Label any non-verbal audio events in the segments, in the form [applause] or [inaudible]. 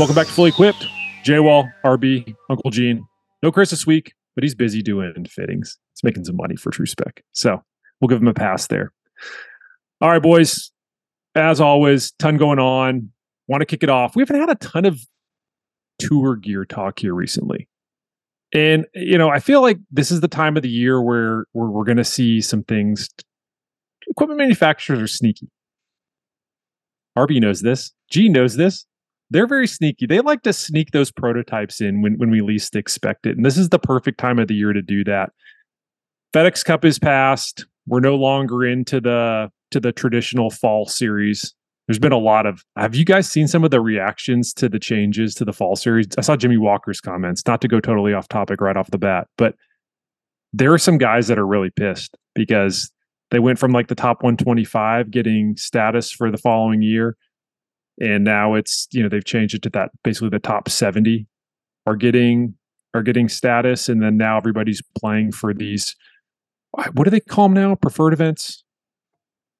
welcome back to Fully Equipped. J Wall, RB, Uncle Gene. No Chris this week, but he's busy doing fittings. He's making some money for True Spec. So we'll give him a pass there. All right, boys. As always, ton going on. Want to kick it off. We haven't had a ton of tour gear talk here recently. And you know, I feel like this is the time of the year where, where we're going to see some things. Equipment manufacturers are sneaky. RB knows this. G knows this they're very sneaky. They like to sneak those prototypes in when, when we least expect it. And this is the perfect time of the year to do that. FedEx Cup is passed. We're no longer into the to the traditional fall series. There's been a lot of have you guys seen some of the reactions to the changes to the fall series? I saw Jimmy Walker's comments, not to go totally off topic right off the bat, but there are some guys that are really pissed because they went from like the top 125 getting status for the following year and now it's you know they've changed it to that basically the top 70 are getting are getting status. And then now everybody's playing for these what do they call them now? Preferred events?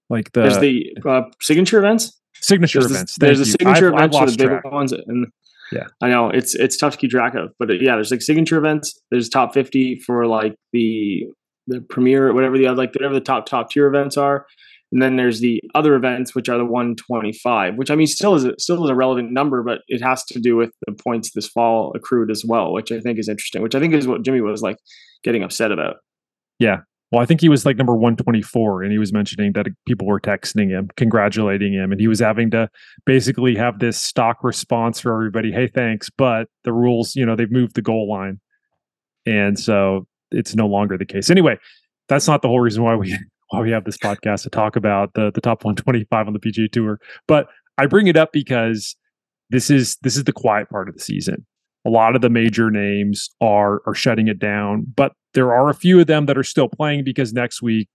Like the there's the uh, signature events? Signature there's events. The, there's the signature I've, events I've for the big track. ones and yeah. I know it's it's tough to keep track of but yeah there's like signature events. There's top 50 for like the the premier whatever the other like whatever the top top tier events are and then there's the other events, which are the 125, which I mean still is a, still is a relevant number, but it has to do with the points this fall accrued as well, which I think is interesting. Which I think is what Jimmy was like getting upset about. Yeah, well, I think he was like number 124, and he was mentioning that people were texting him, congratulating him, and he was having to basically have this stock response for everybody. Hey, thanks, but the rules, you know, they've moved the goal line, and so it's no longer the case. Anyway, that's not the whole reason why we why we have this podcast to talk about the the top 125 on the PGA Tour. But I bring it up because this is this is the quiet part of the season. A lot of the major names are are shutting it down, but there are a few of them that are still playing because next week,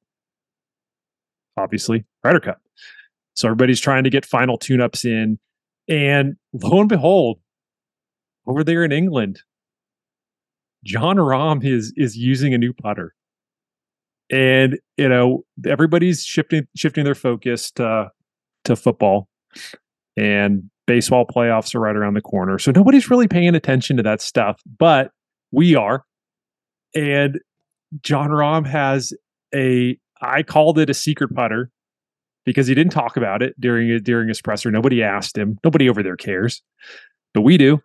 obviously, Ryder Cup. So everybody's trying to get final tune-ups in, and lo and behold, over there in England, Jon Rahm is is using a new putter and you know everybody's shifting shifting their focus to to football. And baseball playoffs are right around the corner. So nobody's really paying attention to that stuff but we are. And jon Rahm has a I called it a secret putter because he didn't talk about it during during his presser nobody asked him. Nobody over there cares but we do.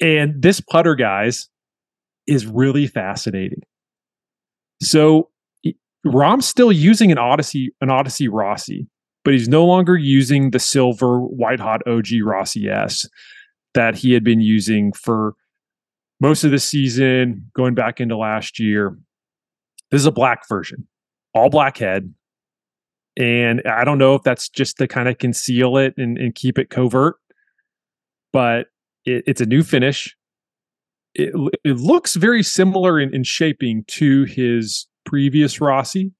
And this putter guys is really fascinating. So Rahm's still using an Odyssey, an Odyssey Rossi, but he's no longer using the silver white hot OG Rossi S that he had been using for most of the season, going back into last year. This is a black version, all black head. And I don't know if that's just to kind of conceal it and, and keep it covert, but it, it's a new finish. It, it looks very similar in, in shaping to his previous Rossi,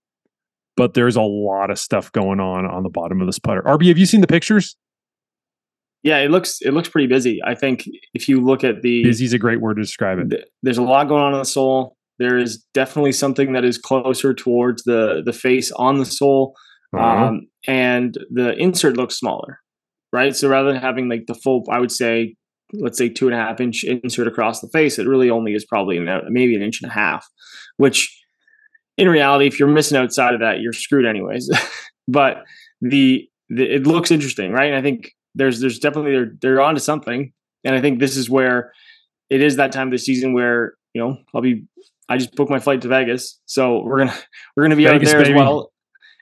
but there's a lot of stuff going on on the bottom of this putter. RB, have you seen the pictures? Yeah, it looks it looks pretty busy. I think if you look at the busy is a great word to describe it. Th- there's a lot going on in the sole. There is definitely something that is closer towards the the face on the sole, uh-huh. um, and the insert looks smaller, right? So rather than having like the full, I would say, let's say two and a half inch insert across the face, it really only is probably an, maybe an inch and a half, which in reality, if you're missing outside of that, you're screwed anyways. [laughs] but the, the, it looks interesting, right? And I think there's there's definitely they're they're onto something, and I think this is where it is that time of the season where you know I'll be I just booked my flight to Vegas, so we're gonna [laughs] we're gonna be Vegas, out there baby. as well,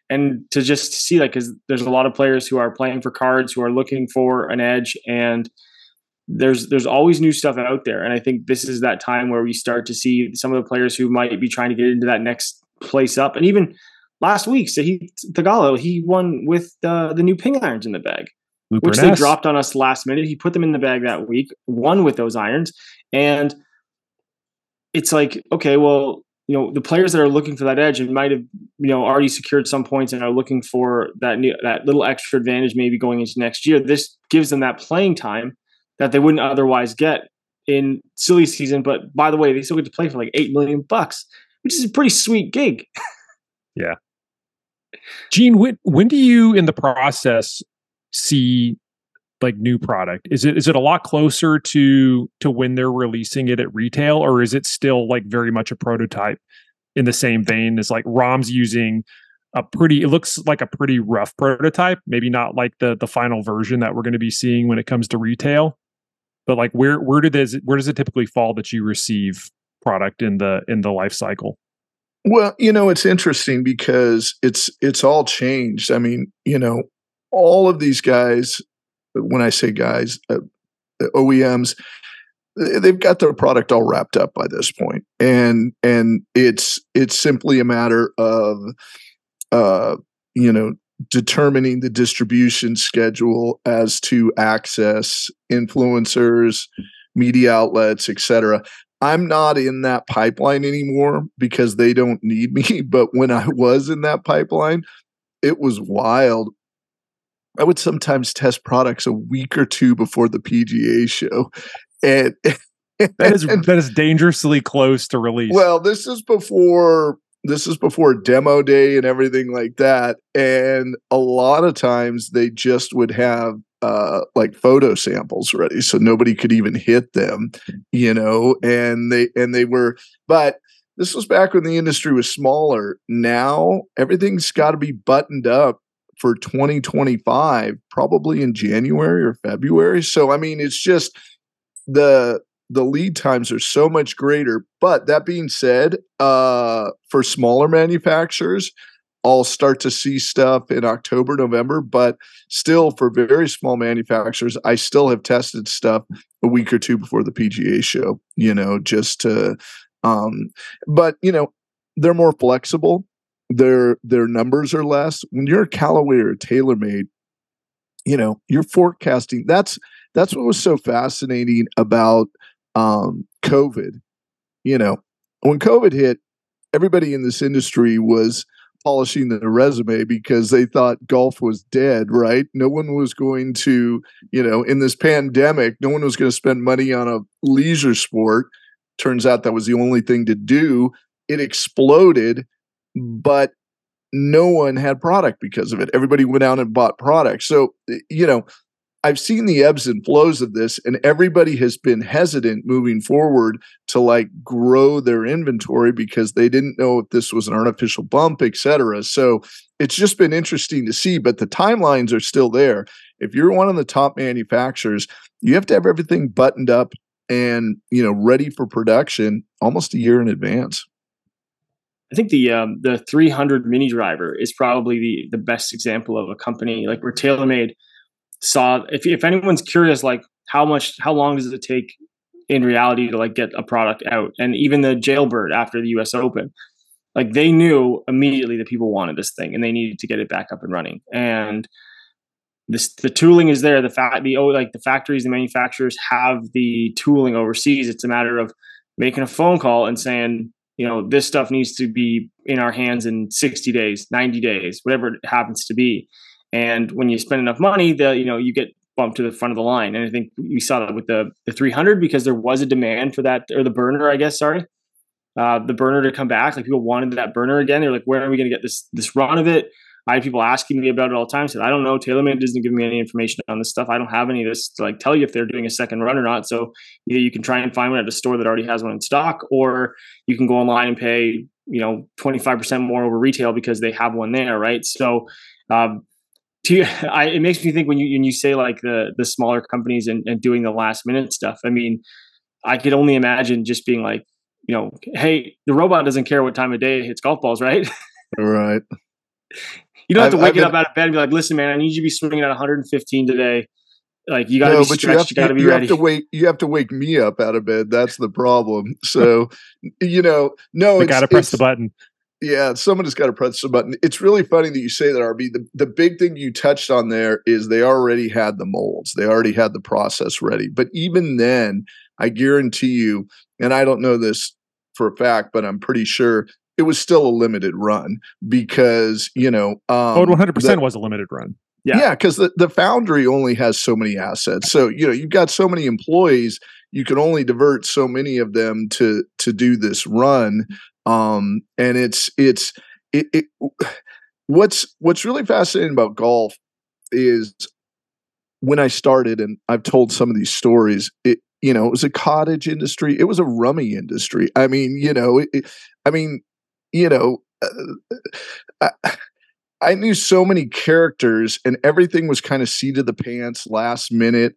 and to just see that because there's a lot of players who are playing for cards who are looking for an edge and there's there's always new stuff out there. And i think this is that time where we start to see some of the players who might be trying to get into that next place up. And even last week Sahith Theegala he won with uh, the new ping irons in the bag which they dropped on us last minute. He put them in the bag that week won with those irons. And it's like okay well you know the players that are looking for that edge and might have you know already secured some points and are looking for that new, that little extra advantage maybe going into next year this gives them that playing time that they wouldn't otherwise get in silly season. But by the way, they still get to play for like eight million bucks, which is a pretty sweet gig. [laughs] yeah. Gene, when when do you in the process see like new product? Is it is it a lot closer to to when they're releasing it at retail, or is it still like very much a prototype in the same vein as like Rahm's using a pretty it looks like a pretty rough prototype, maybe not like the the final version that we're going to be seeing when it comes to retail. But like where where did this where does it typically fall that you receive product in the in the life cycle? Well, you know, it's interesting because it's it's all changed. I mean, you know, all of these guys when I say guys, uh, OEMs, they've got their product all wrapped up by this point, and and it's it's simply a matter of, uh, you know, determining the distribution schedule as to access influencers, media outlets, etc. I'm not in that pipeline anymore because they don't need me. [laughs] But when I was in that pipeline, it was wild I would sometimes test products a week or two before the PGA show. And [laughs] that is that is dangerously close to release. Well, this is before this is before demo day and everything like that. And a lot of times they just would have uh, like photo samples ready, so nobody could even hit them, you know. And they and they were, but this was back when the industry was smaller. Now everything's got to be buttoned up for 2025 probably in January or February. So I mean it's just the the lead times are so much greater. But that being said, uh for smaller manufacturers, I'll start to see stuff in October, November, but still for very small manufacturers, I still have tested stuff a week or two before the PGA show, you know, just to um but you know, they're more flexible their their numbers are less. When you're a Callaway or a TaylorMade, you know, you're forecasting. That's that's what was so fascinating about um, COVID. You know, when COVID hit, everybody in this industry was polishing their resume because they thought golf was dead, right? No one was going to, you know, in this pandemic, no one was going to spend money on a leisure sport. Turns out that was the only thing to do. It exploded but no one had product because of it. Everybody went out and bought products. So, eh, you know, I've seen the ebbs and flows of this, and everybody has been hesitant moving forward to like grow their inventory because they didn't know if this was an artificial bump, et cetera. So it's just been interesting to see, but the timelines are still there. If you're one of the top manufacturers, you have to have everything buttoned up and you know ready for production almost a year in advance. I think the um, the 300 mini driver is probably the the best example of a company like where TaylorMade saw. If if anyone's curious, like how much, how long does it take in reality to like get a product out? And even the Jailbird after the U.S. Open, like they knew immediately that people wanted this thing and they needed to get it back up and running. And this the tooling is there. The fact the oh like the factories, the manufacturers have the tooling overseas. It's a matter of making a phone call and saying you know this stuff needs to be in our hands in 60 days 90 days whatever it happens to be and when you spend enough money the you know you get bumped to the front of the line and i think we saw that with the the 300 because there was a demand for that or the burner i guess sorry uh, the burner to come back like people wanted that burner again they're like where are we going to get this this run of it I had people asking me about it all the time. Said I don't know. TaylorMade doesn't give me any information on this stuff. I don't have any of this to like tell you if they're doing a second run or not. So either you can try and find one at a store that already has one in stock, or you can go online and pay you know 25% more over retail because they have one there, right? So um, to [laughs] I, it makes me think when you when you say like the the smaller companies and, and doing the last minute stuff. I mean, I could only imagine just being like, you know, hey, the robot doesn't care what time of day it hits golf balls, [laughs] right? Right. You don't have to wake it up out of bed and be like, "Listen, man, I need you to be swinging at 115 today." Like you got to no, be stretched. You, have, you got to be you ready. have to wake. You have to wake me up out of bed. That's the problem. So, [laughs] you know, no, you got to press the button. Yeah, someone has got to press the button. It's really funny that you say that, RB. The, the big thing you touched on there is they already had the molds, they already had the process ready. But even then, I guarantee you, and I don't know this for a fact, but I'm pretty sure it was still a limited run because you know um, oh 100% was a limited run Yeah. yeah because the, the foundry only has so many assets so you know you've got so many employees you can only divert so many of them to to do this run um and it's it's it, it what's what's really fascinating about golf is when I started, and I've told some of these stories, it you know it was a cottage industry, it was a rummy industry. I mean, you know, it, I mean, you know, uh, I, I knew so many characters, and everything was kind of seat of the pants, last minute.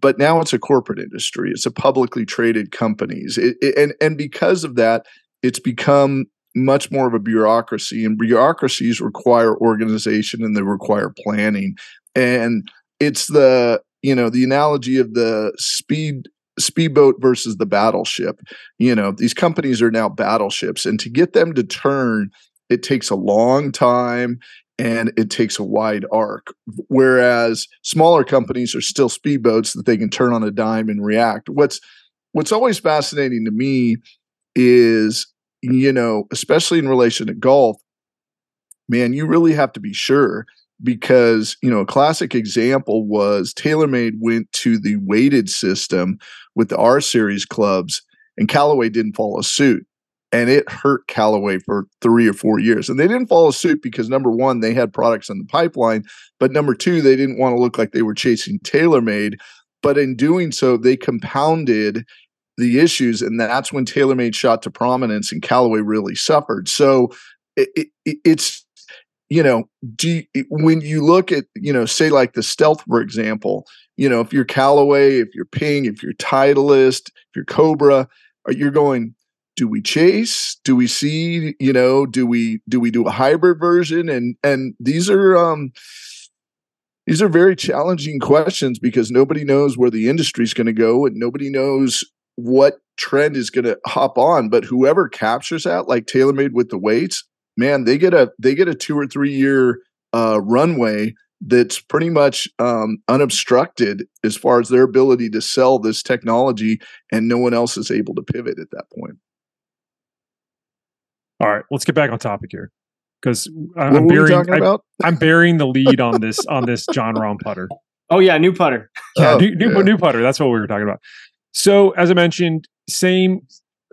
But now it's a corporate industry; it's a publicly traded companies, it, it, and and because of that, it's become much more of a bureaucracy and bureaucracies require organization and they require planning. And it's the you know the analogy of the speed speedboat versus the battleship. You know these companies are now battleships and to get them to turn it takes a long time and it takes a wide arc. Whereas smaller companies are still speedboats that they can turn on a dime and react. What's what's always fascinating to me is you know, especially in relation to golf, man, you really have to be sure because, you know, a classic example was TaylorMade went to the weighted system with the R series clubs and Callaway didn't follow suit. And it hurt Callaway for three or four years. And they didn't follow suit because number one, they had products in the pipeline. But number two, they didn't want to look like they were chasing TaylorMade. But in doing so, they compounded the issues, and that's when TaylorMade shot to prominence, and Callaway really suffered. So it, it, it's you know, do you, when you look at you know, say like the Stealth, for example, you know, if you're Callaway, if you're Ping, if you're Titleist, if you're Cobra, you're going? Do we chase? Do we see? You know, do we do we do a hybrid version? And and these are um these are very challenging questions because nobody knows where the industry is going to go and nobody knows what trend is going to hop on but whoever captures that like TaylorMade with the weights man they get a they get a two or three year uh, runway that's pretty much um, unobstructed as far as their ability to sell this technology and no one else is able to pivot at that point all right let's get back on topic here because I'm burying I, I'm burying the lead on [laughs] this on this Jon Rahm putter. Oh yeah, new putter. Yeah, oh, new, new, yeah. new putter. That's what we were talking about. So, as I mentioned, same,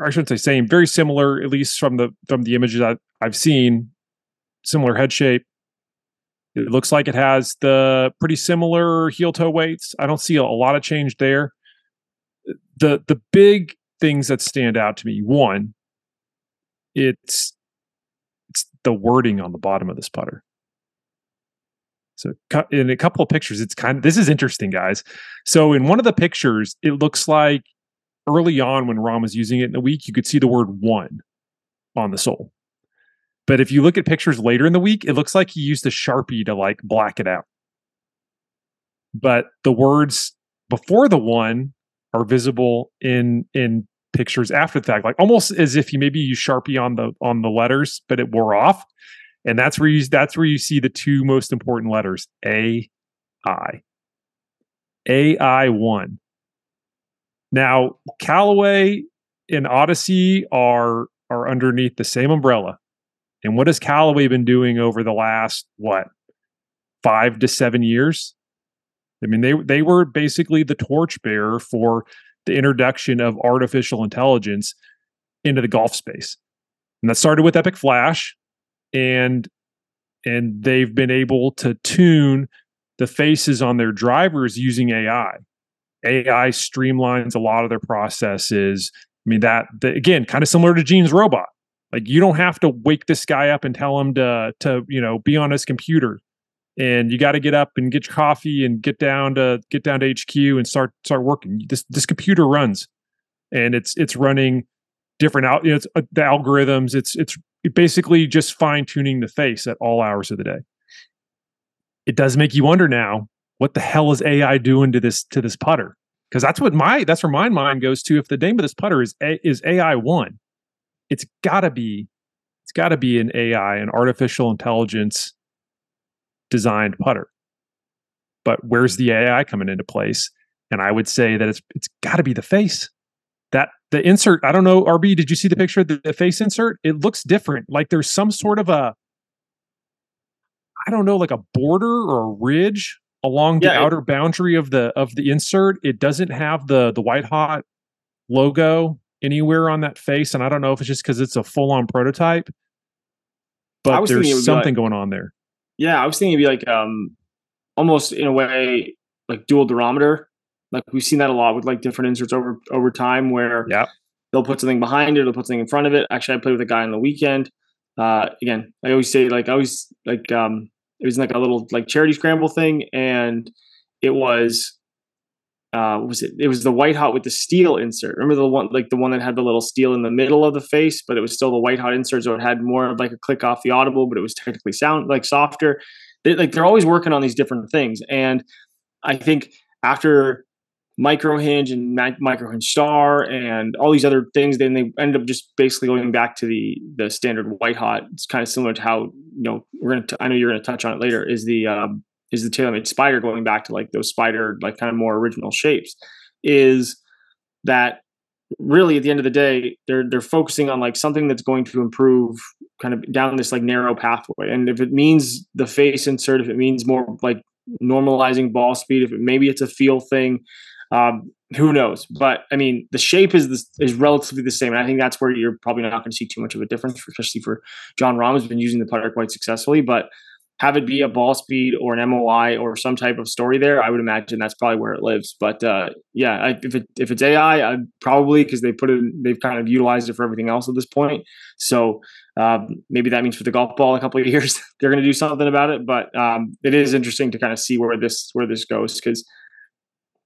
I shouldn't say same, very similar, at least from the from the images that I've seen, similar head shape. It looks like it has the pretty similar heel toe weights. I don't see a, a lot of change there. The the big things that stand out to me, one, it's it's the wording on the bottom of this putter. So in a couple of pictures, it's kind of this is interesting, guys. So in one of the pictures, it looks like early on when Rahm was using it in the week, you could see the word one on the sole. But if you look at pictures later in the week, it looks like he used a sharpie to like black it out. But the words before the one are visible in in pictures after the fact, like almost as if you maybe used sharpie on the on the letters, but it wore off and that's where you that's where you see the two most important letters A I. AI one. Now Callaway and Odyssey are are underneath the same umbrella. And what has Callaway been doing over the last what five to seven years? I mean, they they were basically the torchbearer for the introduction of artificial intelligence into the golf space. And that started with Epic Flash, and and they've been able to tune the faces on their drivers using AI. AI streamlines a lot of their processes. I mean that again, kind of similar to Gene's robot. Like you don't have to wake this guy up and tell him to to you know be on his computer, and you got to get up and get your coffee and get down to get down to HQ and start start working. This this computer runs, and it's it's running different out. You know, it's uh, the algorithms. It's it's basically just fine tuning the face at all hours of the day. It does make you wonder now, what the hell is AI doing to this to this putter? Because that's what my that's where my mind goes to. If the name of this putter is A, is AI one, it's gotta be it's gotta be an AI, an artificial intelligence designed putter. But where's the AI coming into place? And I would say that it's it's got to be the face that the insert i don't know rb did you see the picture the, the, face insert it looks different like there's some sort of a i don't know like a border or a ridge along the yeah, outer it, boundary of the of the insert it doesn't have the the white hot logo anywhere on that face and i don't know if it's just because it's a full-on prototype but there's something like, going on there yeah i was thinking it'd be like um almost in a way like dual durometer. Like we've seen that a lot with like different inserts over over time where yeah. they'll put something behind it, they'll put something in front of it. Actually, I played with a guy on the weekend. Uh, again, I always say like I always like um it was like a little like charity scramble thing, and it was uh was it it was the white hot with the steel insert remember the one like the one that had the little steel in the middle of the face but it was still the white hot insert so it had more of like a click off the audible but it was technically sound like softer they, like they're always working on these different things and i think after micro hinge and micro hinge star and all these other things. Then they ended up just basically going back to the the standard white hot. It's kind of similar to how you know we're gonna t- I know you're gonna touch on it later is the um is the TaylorMade Spider going back to like those spider like kind of more original shapes is that really at the end of the day they're they're focusing on like something that's going to improve kind of down this like narrow pathway. And if it means the face insert if it means more like normalizing ball speed if it maybe it's a feel thing um, who knows but i mean the shape is this, is relatively the same and i think that's where you're probably not going to see too much of a difference especially for jon rahm has been using the putter quite successfully but have it be a ball speed or an MOI or some type of story there, I would imagine that's probably where it lives. But uh, yeah, I, if it if it's AI, I'd probably because they put it, they've kind of utilized it for everything else at this point. So um, maybe that means for the golf ball, a couple of [laughs] years they're going to do something about it. But um, it is interesting to kind of see where this where this goes because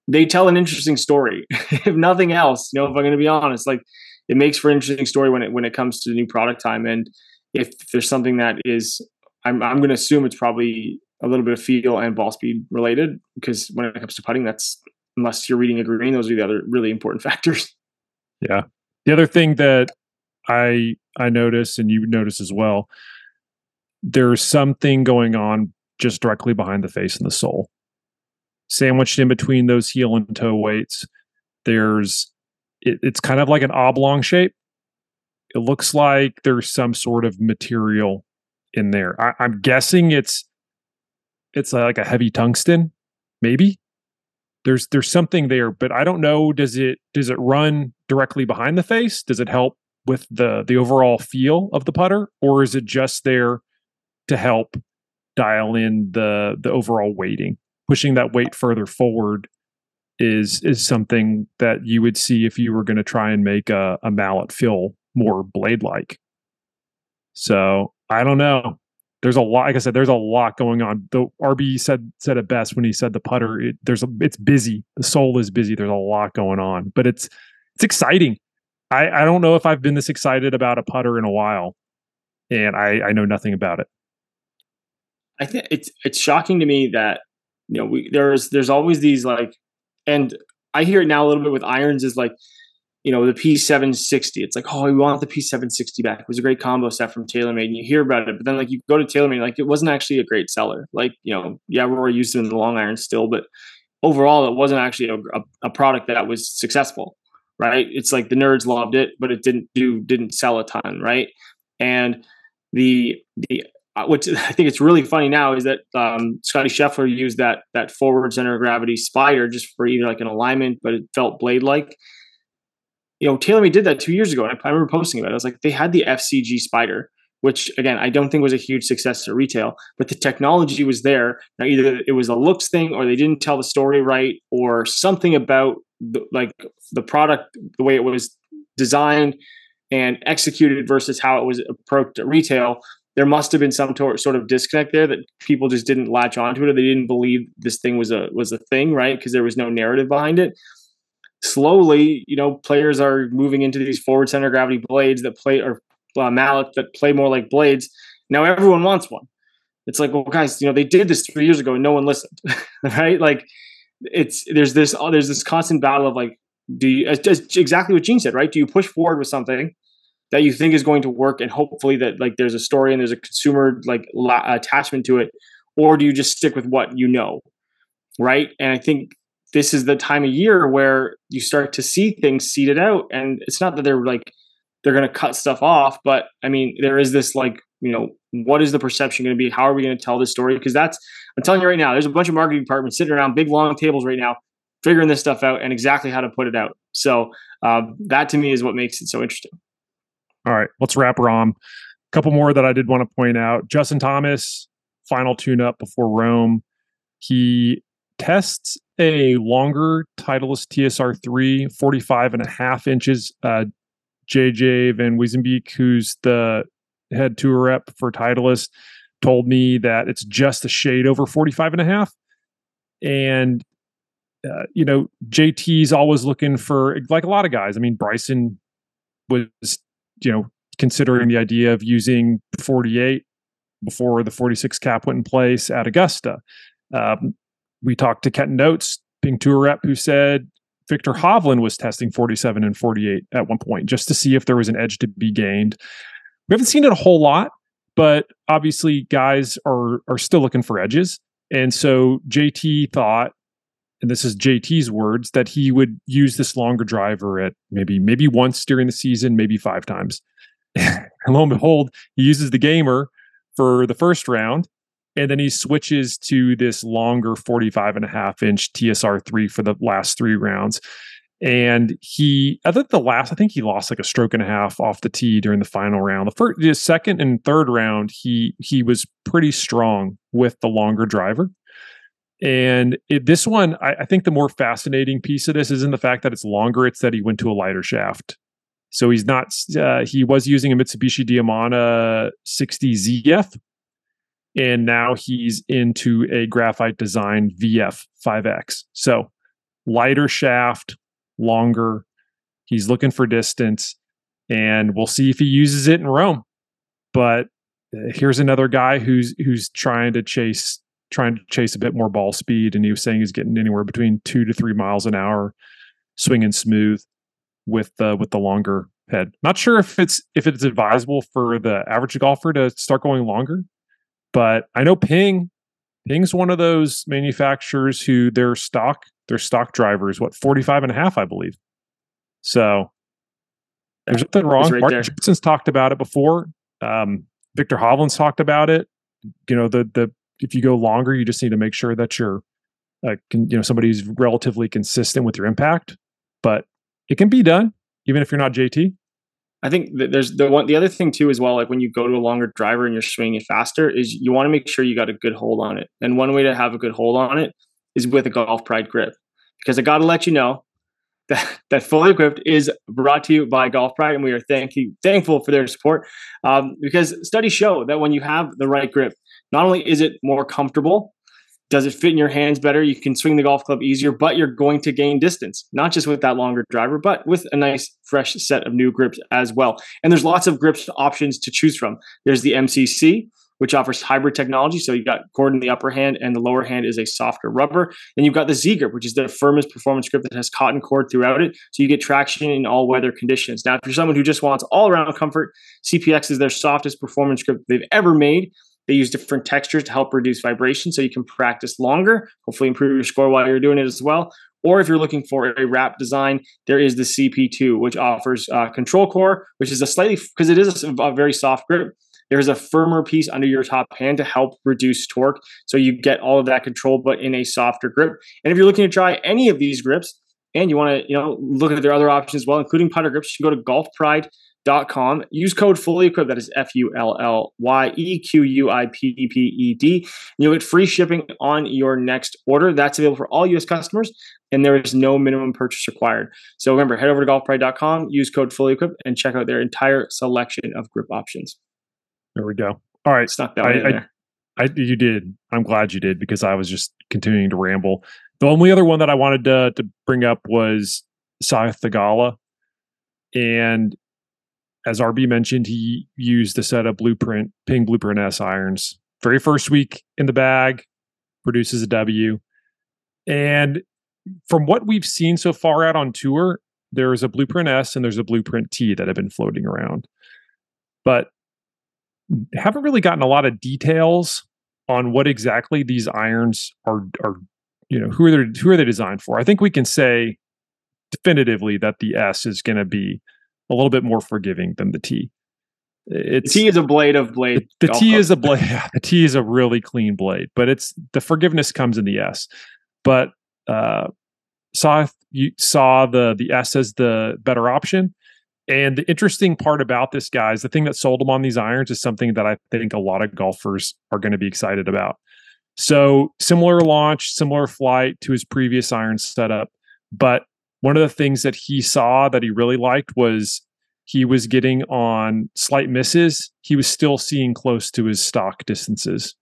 they tell an interesting story. [laughs] if nothing else, you know, if I'm going to be honest, like it makes for an interesting story when it when it comes to the new product time and if there's something that is I'm I'm going to assume it's probably a little bit of feel and ball speed related because when it comes to putting, that's unless you're reading a green, those are the other really important [laughs] factors. Yeah. The other thing that I I notice and you notice as well, there's something going on just directly behind the face and the sole. Sandwiched in between those heel and toe weights, there's it, it's kind of like an oblong shape. It looks like there's some sort of material in there. I, am guessing it's it's like a heavy tungsten, maybe. There's there's something there, but I don't know. Does it does it run directly behind the face? Does it help with the the overall feel of the putter, or is it just there to help dial in the the overall weighting? Pushing that weight further forward is is something that you would see if you were going to try and make a, a mallet feel more blade like. So I don't know. There's a lot. Like I said, there's a lot going on. The RB said said it best when he said the putter. It, there's a, it's busy. The sole is busy. There's a lot going on, but it's it's exciting. I I don't know if I've been this excited about a putter in a while, and I I know nothing about it. I think it's it's shocking to me that you know we there's there's always these like, and I hear it now a little bit with irons is like you know, the P760. It's like, oh, we want the P760 back. It was a great combo set from TaylorMade, and you hear about it, but then like you go to TaylorMade, like it wasn't actually a great seller. Like, you know, yeah, Rory used it in the long iron still, but overall, it wasn't actually a, a, product that was successful, right? It's like the nerds loved it, but it didn't do didn't sell a ton, right? And the the which [laughs] I think it's really funny now is that um, Scottie Scheffler used that that forward center of gravity spider just for either like an alignment, but it felt blade like you know, TaylorMade did that two years ago, and I, remember posting about it. I was like, they had the FCG spider, which again, I don't think was a huge success at retail, but the technology was there. Now, either it was a looks thing, or they didn't tell the story right, or something about the, like the product, the way it was designed and executed versus how it was approached at retail. There must have been some tor- sort of disconnect there that people just didn't latch onto it, or they didn't believe this thing was a was a thing, right? Because there was no narrative behind it slowly, you know, players are moving into these forward center gravity blades that play or uh, mallet that play more like blades. Now everyone wants one. It's like, well, guys, you know, they did this three years ago and no one listened, [laughs] right? Like, it's there's this there's this constant battle of like, do you exactly what Gene said, right? Do you push forward with something that you think is going to work and hopefully that like there's a story and there's a consumer like la- attachment to it, or do you just stick with what you know, right? And I think this is the time of year where you start to see things seeded out and it's not that they're like they're going to cut stuff off but i mean there is this like you know what is the perception going to be? How are we going to tell this story? Because that's i'm telling you right now there's a bunch of marketing departments sitting around big long tables right now figuring this stuff out and exactly how to put it out. So um, that to me is what makes it so interesting all right let's wrap Rahm. a couple more that i did want to point out justin thomas final tune up before rome he tests a longer Titleist TSR3, 45 and a half inches. Uh, JJ Van Wezenbeek, who's the head tour rep for Titleist, told me that it's just a shade over 45 and a half. And, uh, you know, JT's always looking for, like a lot of guys. I mean, Bryson was, you know, considering the idea of using 48 before the 46 cap went in place at Augusta. Um, we talked to Kenton Oates, Ping tour rep, who said Viktor Hovland was testing 47 and 48 at one point just to see if there was an edge to be gained. We haven't seen it a whole lot, but obviously guys are are still looking for edges. And so JT thought, and this is JT's words, that he would use this longer driver at maybe maybe once during the season, maybe five times. and [laughs] lo and behold, he uses the gamer for the first round and then he switches to this longer 45 and a half inch TSR3 for the last three rounds. And he, I think the last, I think he lost like a stroke and a half off the tee during the final round. The first, the second and third round, he he was pretty strong with the longer driver. And it, this one, I, I think the more fascinating piece of this isn't the fact that it's longer; it's that he went to a lighter shaft. So he's not. Uh, he was using a Mitsubishi Diamana 60 ZF, and now he's into a graphite design VF 5X. So lighter shaft, longer. He's looking for distance, and we'll see if he uses it in Rome. But uh, here's another guy who's who's trying to chase trying to chase a bit more ball speed, and he was saying he's getting anywhere between two to three miles an hour, swinging smooth with the with the longer head. Not sure if it's if it's advisable for the average golfer to start going longer but I know Ping, Ping's one of those manufacturers who their stock, their stock driver is what, 45 and a half, I believe. So there's nothing wrong. Right Mark Johnson's talked about it before. Um, Viktor Hovland's talked about it. You know, the the if you go longer, you just need to make sure that you're, uh, can, you know, somebody who's relatively consistent with your impact. But it can be done, even if you're not JT. I think there's the one the other thing too as well. Like when you go to a longer driver and you're swinging it faster, is you want to make sure you got a good hold on it. And one way to have a good hold on it is with a Golf Pride grip, because I got to let you know [laughs] that that fully equipped is brought to you by Golf Pride, and we are thank you, thankful for their support. Um, because studies show that when you have the right grip, not only is it more comfortable, does it fit in your hands better? You can swing the golf club easier, but you're going to gain distance, not just with that longer driver, but with a nice fresh set of new grips as well. And there's lots of grips options to choose from. There's the MCC, which offers hybrid technology. So you've got cord in the upper hand and the lower hand is a softer rubber. Then you've got the Z grip, which is the firmest performance grip that has cotton cord throughout it. So you get traction in all weather conditions. Now, if you're someone who just wants all around comfort, CPX is their softest performance grip they've ever made. They use different textures to help reduce vibration so you can practice longer, hopefully improve your score while you're doing it as well. Or if you're looking for a wrap design, there is the CP2, which offers uh, control core, which is a slightly, because it is a, a very soft grip, there's a firmer piece under your top hand to help reduce torque. So you get all of that control, but in a softer grip. And if you're looking to try any of these grips, and you want to you know look at their other options as well, including putter grips, you can go to Golf Pride dot com. Use code fully equipped. That is F U L L Y E Q U I P P E D. You'll get free shipping on your next order. That's available for all U.S. customers, and there is no minimum purchase required. So remember, head over to golfpride.com, use code fully equipped, and check out their entire selection of grip options. There we go. All right, stuck that I, in there. I, you did. I'm glad you did because I was just continuing to ramble. The only other one that I wanted to, to bring up was Theegala. And as RB mentioned, he used a set of blueprint, Ping Blueprint S irons. Very first week in the bag, produces a W. And from what we've seen so far out on tour, there's a Blueprint S and there's a Blueprint T that have been floating around. But haven't really gotten a lot of details on what exactly these irons are are you know who are they who are they designed for. I think we can say definitively that the S is going to be a little bit more forgiving than the T. It's, the T is a blade of blade. The, the T is a blade. [laughs] Yeah, the T is a really clean blade, but it's the forgiveness comes in the S. But uh, saw you saw the the S as the better option. And the interesting part about this, guys, the thing that sold him on these irons is something that I think a lot of golfers are going to be excited about. So similar launch, similar flight to his previous iron setup. But one of the things that he saw that he really liked was he was getting on slight misses. He was still seeing close to his stock distances,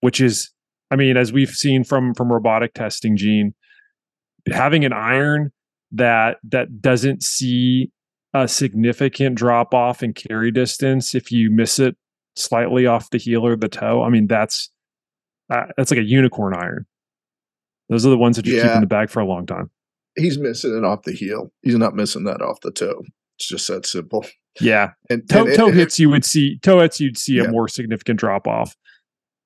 which is, I mean, as we've seen from from robotic testing, Gene, having an iron that that doesn't see a significant drop off in carry distance if you miss it slightly off the heel or the toe. I mean, that's uh, that's like a unicorn iron. Those are the ones that you yeah. keep in the bag for a long time. He's missing it off the heel. He's not missing that off the toe. It's just that simple. Yeah, and toe, and toe it, hits you would see toe hits you'd see yeah. a more significant drop off.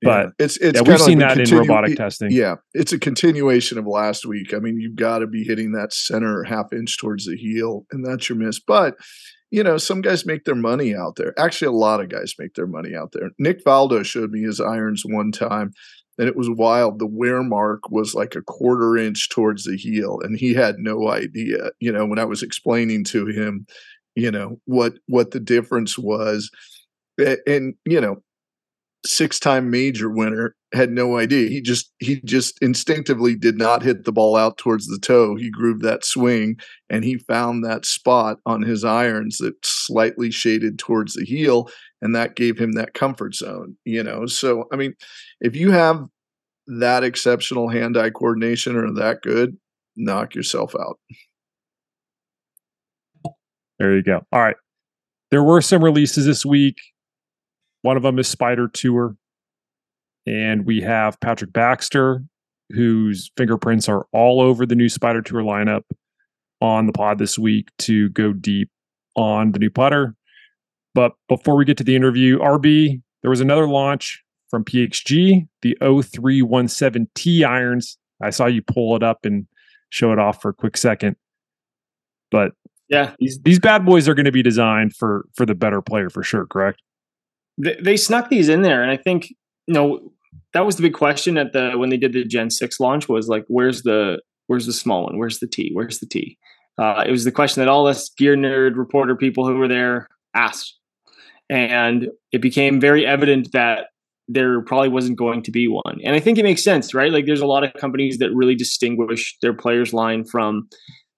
But yeah. it's it's yeah, we've seen like that continu- in robotic testing. Yeah, it's a continuation of last week. I mean, you've got to be hitting that center half inch towards the heel, and that's your miss. But you know, some guys make their money out there. Actually, a lot of guys make their money out there. Nick Faldo showed me his irons one time, and it was wild. The wear mark was like a quarter inch towards the heel, and he had no idea. You know, when I was explaining to him, you know what what the difference was, and you know six-time major winner had no idea. He just he just instinctively did not hit the ball out towards the toe. He grooved that swing and he found that spot on his irons that slightly shaded towards the heel and that gave him that comfort zone, you know. So I mean, if you have that exceptional hand-eye coordination or that good, knock yourself out. There you go. All right. There were some releases this week. One of them is Spider Tour. And we have Patrick Baxter, whose fingerprints are all over the new Spider Tour lineup on the pod this week to go deep on the new putter. But before we get to the interview, RB, there was another launch from PXG, the 0317T irons. I saw you pull it up and show it off for a quick second. But yeah, these these bad boys are going to be designed for for the better player for sure, correct? they, they snuck these in there, and I think you know that was the big question at the when they did the Gen Six launch was like, where's the where's the small one? Where's the T? Where's the T? Uh, it was the question that all us gear nerd reporter people who were there asked, and it became very evident that there probably wasn't going to be one. And I think it makes sense, right? Like there's a lot of companies that really distinguish their players line from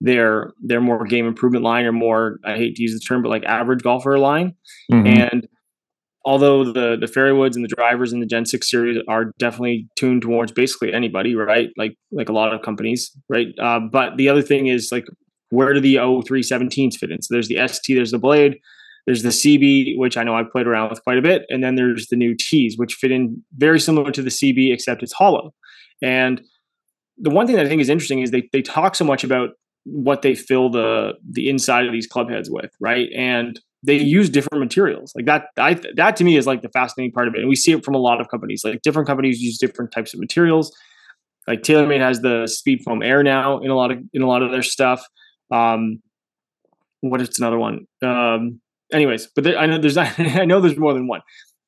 their their more game improvement line or more I hate to use the term, but like average golfer line. Mm-hmm. And although the the Fairwoods and the drivers in the Gen Six series are definitely tuned towards basically anybody, right? Like like a lot of companies, right? Uh, but the other thing is like where do the 0317s fit in? So there's the ST, there's the Blade, there's the CB, which I know I've played around with quite a bit, and then there's the new T's, which fit in very similar to the CB except it's hollow. And the one thing that I think is interesting is they they talk so much about what they fill the the inside of these club heads with, right? And they use different materials. Like that I, that to me is like the fascinating part of it. And we see it from a lot of companies. Like different companies use different types of materials. Like TaylorMade has the speed foam air now in a lot of in a lot of their stuff. Um what is another one? Um anyways but there, i know there's [laughs] i know there's more than one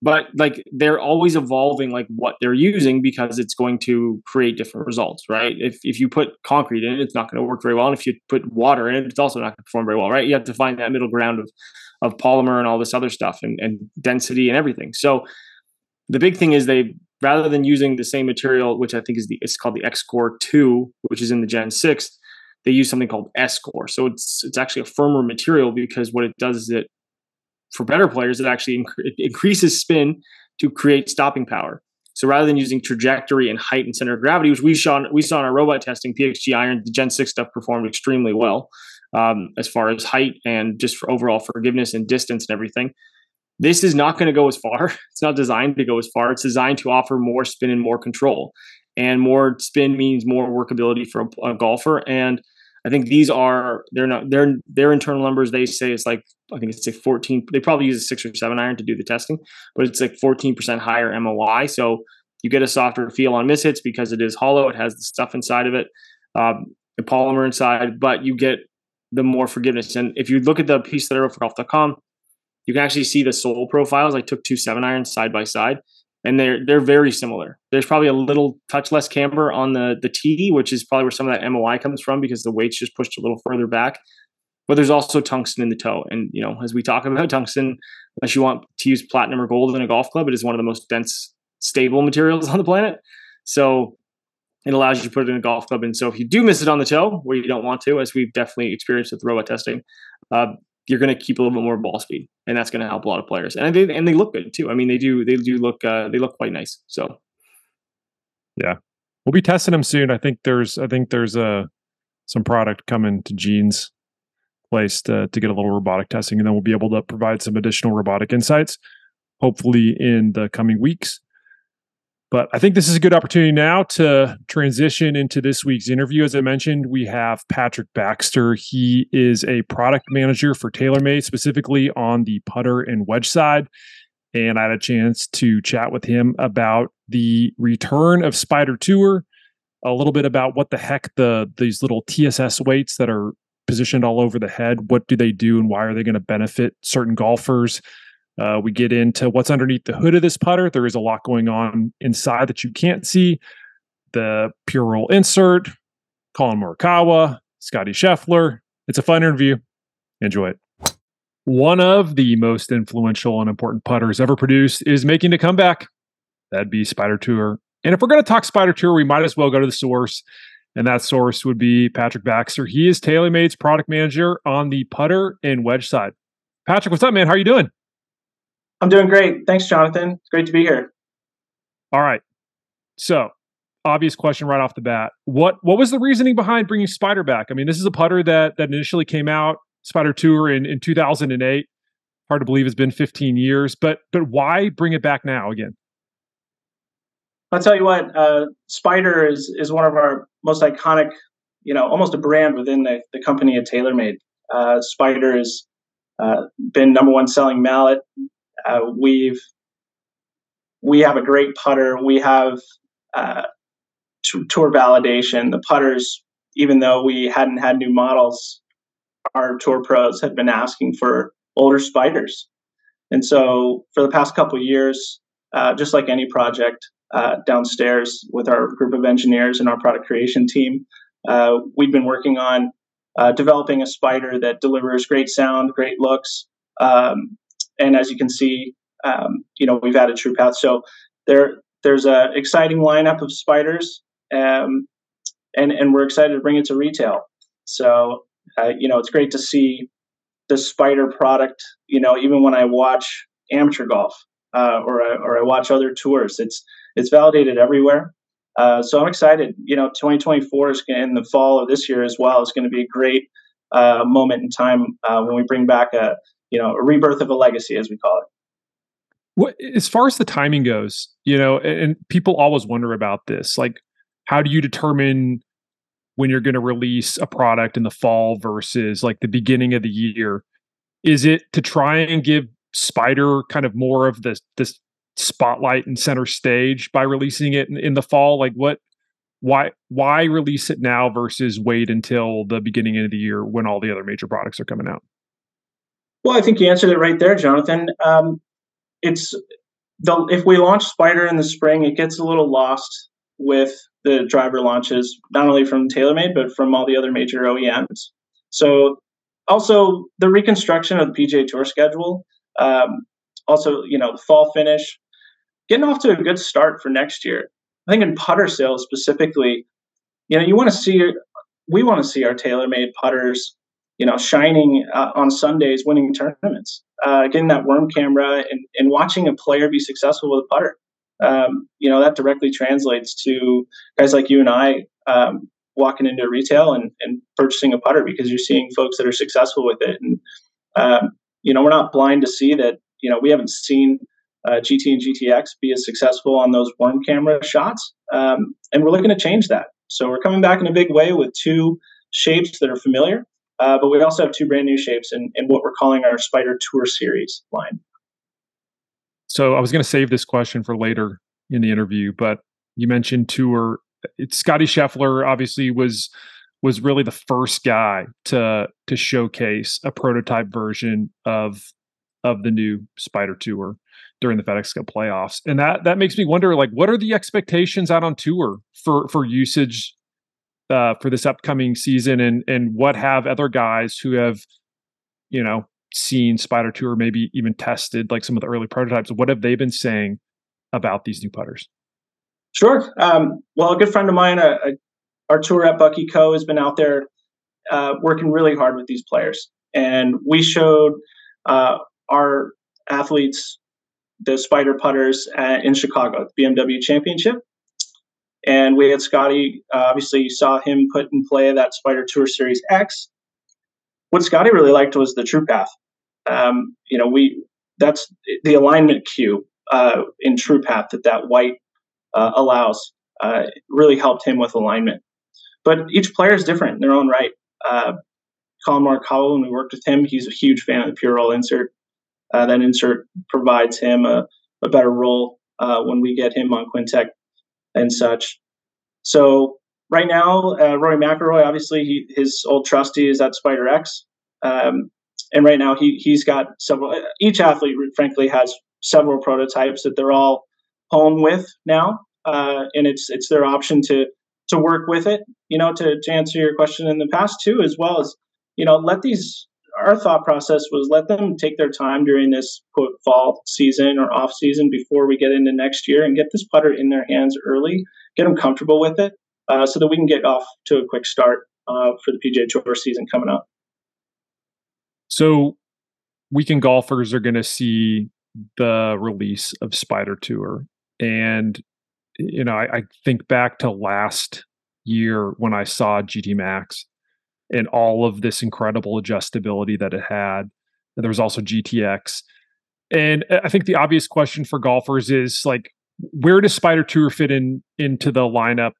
but like they're always evolving like what they're using because it's going to create different results right if, if you put concrete in it it's not going to work very well and if you put water in it it's also not going to perform very well right you have to find that middle ground of of polymer and all this other stuff and, and density and everything. So the big thing is they rather than using the same material, which I think is the it's called the X Core 2, which is in the Gen 6, they use something called S Core. So it's it's actually a firmer material because what it does is it for better players it actually inc- it increases spin to create stopping power. So rather than using trajectory and height and center of gravity, which we saw we saw in our robot testing, PXG iron, the Gen 6 stuff performed extremely well um, as far as height and just for overall forgiveness and distance and everything. This is not going to go as far. [laughs] It's not designed to go as far. It's designed to offer more spin and more control. And more spin means more workability for a, a golfer. And I think these are they're not their their internal numbers. They say it's like I think it's like 14. They probably use a six or seven iron to do the testing, but it's like 14 percent higher MOI. So you get a softer feel on mishits because it is hollow. It has the stuff inside of it, um, the polymer inside, but you get the more forgiveness. And if you look at the piece that I wrote for golf.com, you can actually see the sole profiles. I took two seven irons side by side, and they're they're very similar. There's probably a little touch less camber on the the T, which is probably where some of that MOI comes from because the weight's just pushed a little further back. But there's also tungsten in the toe, and you know, as we talk [laughs] about tungsten, unless you want to use platinum or gold in a golf club, it is one of the most dense stable materials [laughs] on the planet. So it allows you to put it in a golf club. And so if you do miss it on the toe, where you don't want to, as we've definitely experienced with robot testing, uh, you're going to keep a little bit more ball speed, and that's going to help a lot of players. And they and they look good too. I mean, they do they do look uh, they look quite nice. So yeah, we'll be testing them soon. I think there's I think there's a uh, some product coming to Gene's place to to get a little robotic testing, and then we'll be able to provide some additional robotic insights, hopefully in the coming weeks. But I think this is a good opportunity now to transition into this week's interview. As I mentioned, we have Patrick Baxter. He is a product manager for TaylorMade, specifically on the putter and wedge side. And I had a chance to chat with him about the return of Spider Tour, a little bit about what the heck the these little TSS weights that are positioned all over the head, what do they do and why are they going to benefit certain golfers? Uh, we get into what's underneath the hood of this putter. There is a lot going on inside that you can't see. The pure roll insert, Collin Morikawa, Scottie Scheffler. It's a fun interview. Enjoy it. One of the most influential and important putters ever produced is making a comeback. That'd be Spider Tour. And if we're going to talk Spider Tour, we might as well go to the source. And that source would be Patrick Baxter. He is TaylorMade's product manager on the putter and wedge side. Patrick, what's up, man? How are you doing? I'm doing great. Thanks, Jonathan. It's great to be here. All right. So, obvious question right off the bat. What what was the reasoning behind bringing Spider back? I mean, this is a putter that that initially came out Spider Tour in in 2008. Hard to believe it's been 15 years, but but why bring it back now again? I'll tell you what, uh, Spider is is one of our most iconic, you know, almost a brand within the, the company at TaylorMade. Uh, Spider has uh, been number one selling mallet uh, we've we have a great putter. We have uh, t- tour validation. The putters, even though we hadn't had new models, our tour pros had been asking for older spiders. And so, for the past couple years, uh, just like any project uh, downstairs with our group of engineers and our product creation team, uh, we've been working on uh, developing a spider that delivers great sound, great looks, um, and as you can see, um, you know we've added TruePath. So there there's an exciting lineup of spiders, um, and and we're excited to bring it to retail. So uh, you know it's great to see the spider product. You know even when I watch amateur golf uh, or I, or I watch other tours, it's it's validated everywhere. Uh, so I'm excited. You know, 2024 is in the fall of this year as well is going to be a great uh, moment in time uh, when we bring back a you know, a rebirth of a legacy, as we call it. What, as far as the timing goes, you know, and, and people always wonder about this. Like, how do you determine when you're going to release a product in the fall versus like the beginning of the year? Is it to try and give Spider kind of more of this this spotlight and center stage by releasing it in, in the fall? Like, what? Why why release it now versus wait until the beginning of the year when all the other major products are coming out? Well, I think you answered it right there, Jonathan. Um, it's the if we launch Spider in the spring, it gets a little lost with the driver launches, not only from TaylorMade but from all the other major OEMs. So, also the reconstruction of the PGA Tour schedule, um, also you know the fall finish, getting off to a good start for next year. I think in putter sales specifically, you know, you want to see we want to see our TaylorMade putters you know, shining uh, on Sundays, winning tournaments, uh, getting that worm camera and, and watching a player be successful with a putter. Um, you know, that directly translates to guys like you and I um, walking into retail and, and, purchasing a putter because you're seeing folks that are successful with it. And, um, you know, we're not blind to see that, you know, we haven't seen uh, GT and GTX be as successful on those worm camera shots. Um, and we're looking to change that. So we're coming back in a big way with two shapes that are familiar uh, but we also have two brand new shapes in, in what we're calling our Spider Tour Series line. So I was going to save this question for later in the interview, but you mentioned tour. It's Scottie Scheffler obviously was was really the first guy to to showcase a prototype version of of the new Spider Tour during the FedEx Cup playoffs, and that that makes me wonder, like, what are the expectations out on tour for for usage uh, for this upcoming season, and and what have other guys who have, you know, seen Spider Tour, maybe even tested like some of the early prototypes. What have they been saying about these new putters? Sure. Um, well, a good friend of mine, uh, tour at Bucky Co, has been out there uh, working really hard with these players, and we showed uh, our athletes the spider putters at, in Chicago the BMW Championship. And we had Scottie. Uh, obviously, you saw him put in play that Spider Tour Series X. What Scotty really liked was the True Path. Um, you know, we that's the alignment cue uh, in True Path that that white uh, allows uh, really helped him with alignment. But each player is different in their own right. Uh, Collin Morikawa, when we worked with him, he's a huge fan of the pure roll insert. Uh, that insert provides him a, a better roll when we get him on Quintic and such. So right now, uh, Rory McIlroy, obviously, he, his old trustee is at Spider X, um, and right now he he's got several. Each athlete, frankly, has several prototypes that they're all home with now, uh, and it's it's their option to to work with it. You know, to to answer your question in the past too, as well as you know, let these. Our thought process was let them take their time during this quote fall season or off season before we get into next year and get this putter in their hands early, get them comfortable with it, uh, so that we can get off to a quick start uh, for the PGA Tour season coming up. So, weekend golfers are going to see the release of Spider Tour. And, you know, I, I, think back to last year when I saw GT Max and all of this incredible adjustability that it had. And there was also GTX. And I think the obvious question for golfers is like, where does Spider Tour fit in into the lineup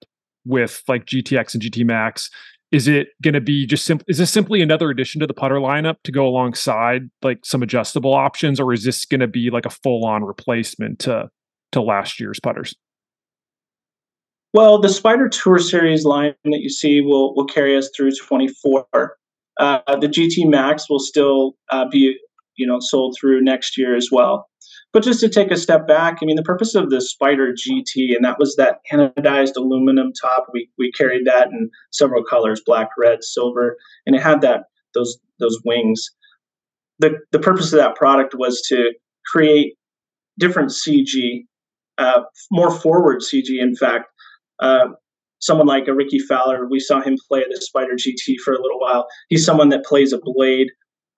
with like GTX and GT Max? Is it going to be just simple? Is this simply another addition to the putter lineup to go alongside like some adjustable options, or is this going to be like a full on replacement to to last year's putters? Well, the Spider Tour Series line that you see will will carry us through 24. Uh, the GT Max will still uh, be you know sold through next year as well. But just to take a step back, I mean, the purpose of the Spider GT, and that was that anodized aluminum top. We we carried that in several colors: black, red, silver, and it had that those those wings. The the purpose of that product was to create different CG, uh, more forward CG. In fact, uh, someone like a Rickie Fowler, we saw him play the Spider GT for a little while. He's someone that plays a blade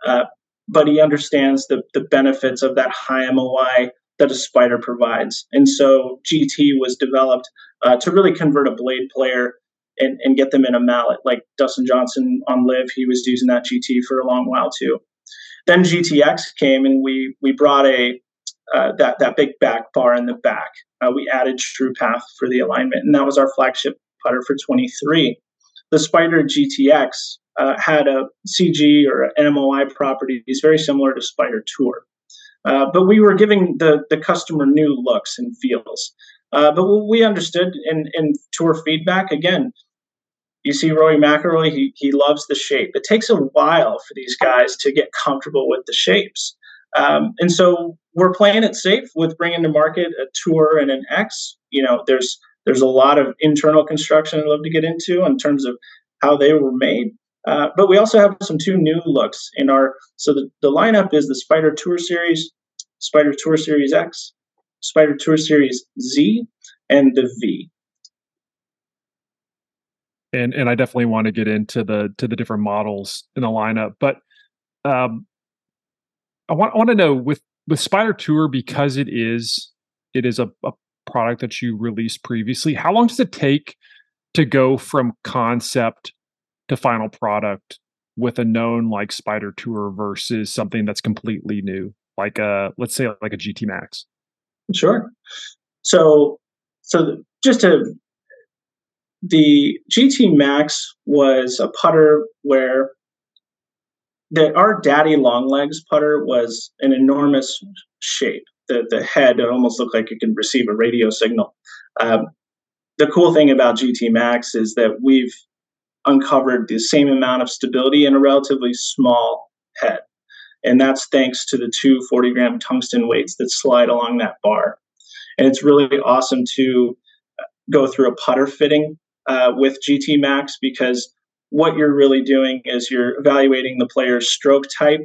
uh, but he understands the, the benefits of that high MOI that a spider provides. And so GT was developed uh, to really convert a blade player and, and get them in a mallet. Like Dustin Johnson on LIV, he was using that GT for a long while too. Then GTX came and we we brought a uh, that that big back bar in the back. Uh, we added True Path for the alignment, and that was our flagship putter for 23. The Spider GTX uh, had a CG or an MOI properties very similar to Spider Tour. Uh, but we were giving the, the customer new looks and feels. Uh, but we understood in, in tour feedback, again, you see Rory McIlroy, he, he loves the shape. It takes a while for these guys to get comfortable with the shapes. Um, and so we're playing it safe with bringing to market a tour and an X. You know, there's there's a lot of internal construction I'd love to get into in terms of how they were made. Uh, but we also have some two new looks in our. So the, the lineup is the Spider Tour Series, Spider Tour Series X, Spider Tour Series Z, and the V. And and I definitely want to get into the to the different models in the lineup, but um, I want I want to know with with Spider Tour because it is it is a, a product that you released previously. How long does it take to go from concept to final product with a known like Spider Tour versus something that's completely new, like a let's say like a GT Max? Sure. So, so just to the GT Max was a putter where the our daddy long legs putter was an enormous shape. The the head almost looked like it could receive a radio signal. Um, the cool thing about GT Max is that we've uncovered the same amount of stability in a relatively small head. And that's thanks to the two 40 gram tungsten weights that slide along that bar. And it's really awesome to go through a putter fitting uh, with GT Max because what you're really doing is you're evaluating the player's stroke type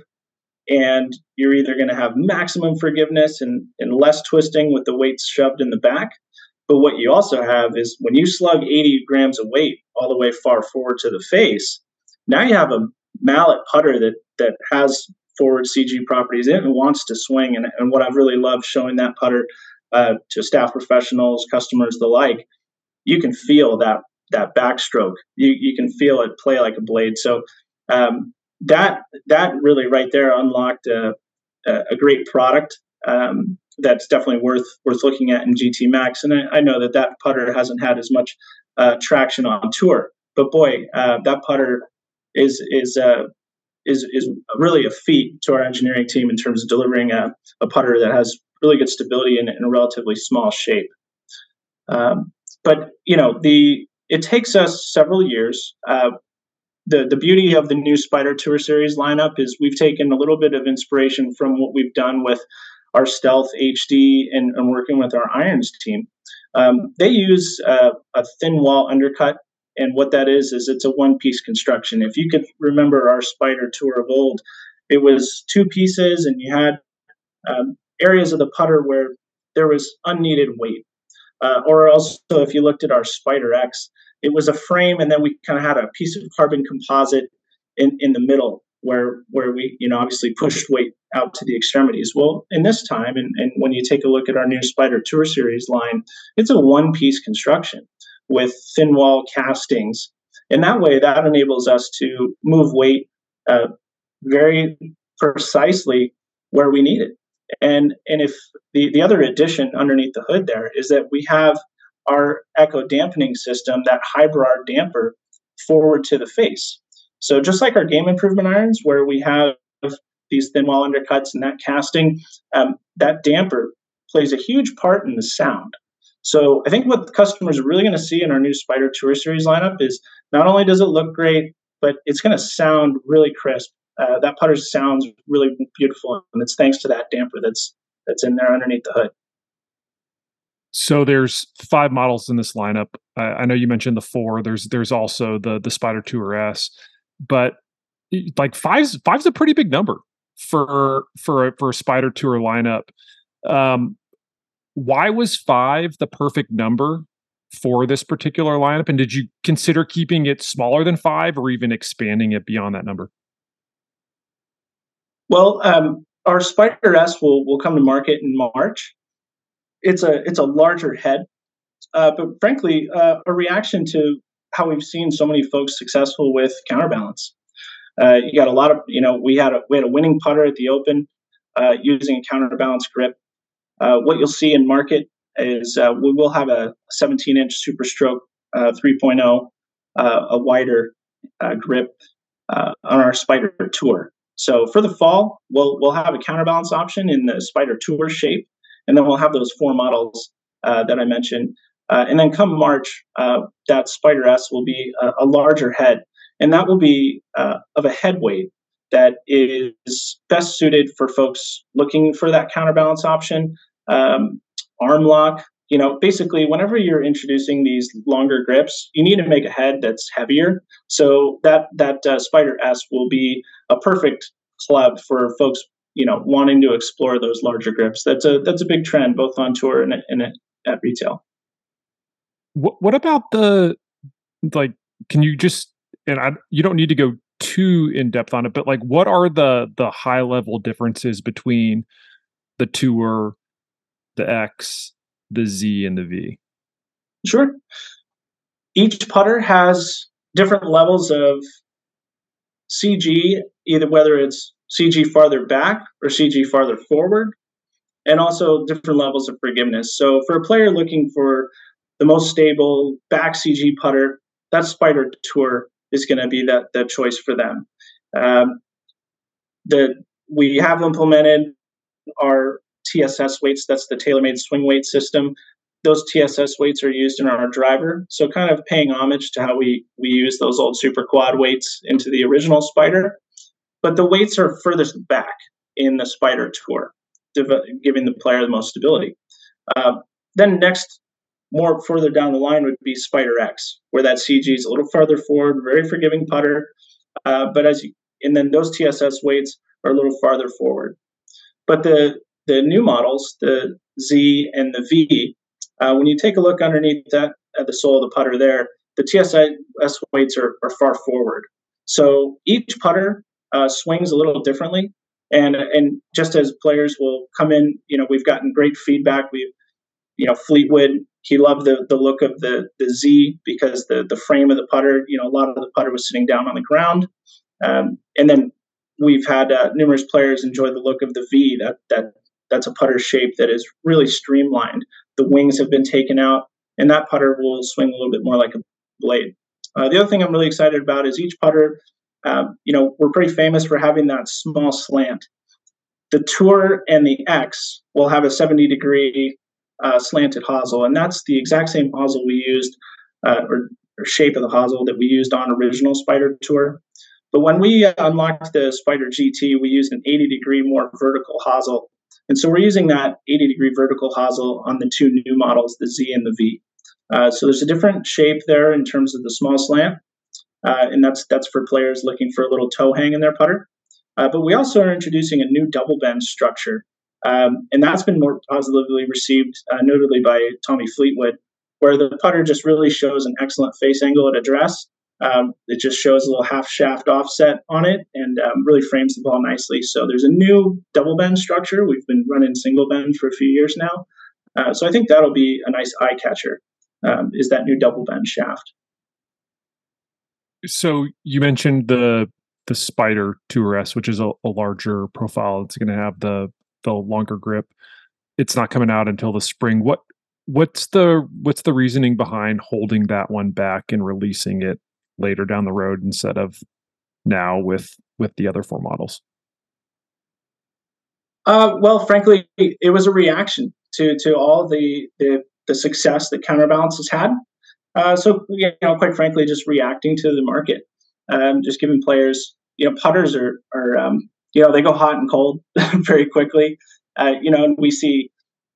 and you're either going to have maximum forgiveness and, and less twisting with the weights shoved in the back. But what you also have is when you slug 80 grams of weight all the way far forward to the face, now you have a mallet putter that that has forward CG properties in and wants to swing. And, and what I've really loved showing that putter uh, to staff professionals, customers, the like, you can feel that that backstroke. You you can feel it play like a blade. So um, that that really right there unlocked a, a great product um, that's definitely worth worth looking at in GT Max. And I, I know that that putter hasn't had as much uh, traction on tour, but boy, uh, that putter is is uh, is is really a feat to our engineering team in terms of delivering a, a putter that has really good stability in, in a relatively small shape. Um, but you know the it takes us several years. Uh, the the beauty of the new Spider Tour Series lineup is we've taken a little bit of inspiration from what we've done with our Stealth HD and, and working with our Irons team. Um, they use uh, a thin wall undercut, and what that is is it's a one piece construction. If you could remember our Spider Tour of old, it was two pieces, and you had um, areas of the putter where there was unneeded weight. Uh, or also, if you looked at our Spider X, it was a frame, and then we kind of had a piece of carbon composite in, in the middle where where we you know obviously pushed weight out to the extremities. Well, in this time, and, and when you take a look at our new Spider Tour Series line, it's a one piece construction with thin wall castings, and that way that enables us to move weight uh, very precisely where we need it. And and if the, the other addition underneath the hood there is that we have our echo dampening system, that Hybrar damper, forward to the face. So just like our game improvement irons, where we have these thin wall undercuts and that casting, um, that damper plays a huge part in the sound. So I think what customers are really going to see in our new Spider Tour Series lineup is not only does it look great, but it's going to sound really crisp. Uh, that putter sounds really beautiful, and it's thanks to that damper that's that's in there underneath the hood. So there's five models in this lineup. Uh, I know you mentioned the four. There's there's also the the Spider Tour S, but like five's five's a pretty big number for for for a Spider Tour lineup. Um, why was five the perfect number for this particular lineup? And did you consider keeping it smaller than five, or even expanding it beyond that number? Well, um, our Spider S will will come to market in March it's a it's a larger head, uh, but frankly, uh, a reaction to how we've seen so many folks successful with counterbalance. Uh, you got a lot of you know we had a we had a winning putter at the Open uh, using a counterbalance grip. Uh, what you'll see in market is uh, we will have a 17 inch Super Stroke 3.0, a wider grip on our Spider Tour. So for the fall, we'll we'll have a counterbalance option in the Spider Tour shape and then we'll have those four models uh, that I mentioned. Uh, and then come March, uh, that Spider S will be a, a, larger head, and that will be uh, of a head weight that is best suited for folks looking for that counterbalance option. Um, arm lock, you know, basically, whenever you're introducing these longer grips, you need to make a head that's heavier. So that that uh, Spider S will be a perfect club for folks you know wanting to explore those larger grips. That's a that's a big trend both on tour and, and at retail. What what about the like? Can you just and I you don't need to go too in depth on it, but like what are the the high level differences between the tour, the X, the Z, and the V? Sure. Each putter has different levels of CG, either whether it's CG farther back or CG farther forward, and also different levels of forgiveness. So for a player looking for the most stable back CG putter, that Spider Tour is going to be that that choice for them. Um, the we have implemented our TSS weights. That's the TaylorMade swing weight system. Those TSS weights are used in our driver, so kind of paying homage to how we we use those old Super Quad weights into the original Spider but the weights are furthest back in the spider tour, giving the player the most stability. Uh, then next, more further down the line would be Spider X, where that CG is a little farther forward, very forgiving putter. Uh, but as you, and then those TSS weights are a little farther forward. But the the new models, the Z and the V, uh, when you take a look underneath that at the sole of the putter there, the TSS weights are, are far forward. So each putter uh, swings a little differently. And, and just as players will come in, you know, we've gotten great feedback. We've, you know, Fleetwood, he loved the, the look of the, the Z because the, the frame of the putter, you know, a lot of the putter was sitting down on the ground. Um, and then we've had uh, numerous players enjoy the look of the V. That that that's a putter shape that is really streamlined. The wings have been taken out, and that putter will swing a little bit more like a blade. Uh, the other thing I'm really excited about is each putter. Um, you know, we're pretty famous for having that small slant. The Tour and the X will have a 70 degree uh, slanted hosel, and that's the exact same hosel we used, uh, or, or, shape of the hosel that we used on original Spider Tour. But when we unlocked the Spider GT, we used an 80 degree more vertical hosel. And so we're using that 80 degree vertical hosel on the two new models, the Z and the V. Uh, so there's a different shape there in terms of the small slant, uh, and that's that's for players looking for a little toe hang in their putter. Uh, but we also are introducing a new double bend structure, um, and that's been more positively received, uh, notably by Tommy Fleetwood, where the putter just really shows an excellent face angle at address, um, it just shows a little half shaft offset on it and um, really frames the ball nicely. So there's a new double bend structure. We've been running single bend for a few years now. Uh, so I think that'll be a nice eye catcher. Um, is that new double bend shaft? So you mentioned the the Spider Tour S, which is a, a larger profile. It's going to have the the longer grip. It's not coming out until the spring. What what's the what's the reasoning behind holding that one back and releasing it later down the road instead of now with with the other four models? Uh, well, frankly, it was a reaction to to all the the, the success that Counterbalance has had. Uh, so, you know, quite frankly, just reacting to the market, um, just giving players, you know, putters are are um, you know they go hot and cold [laughs] very quickly. Uh, you know, and we see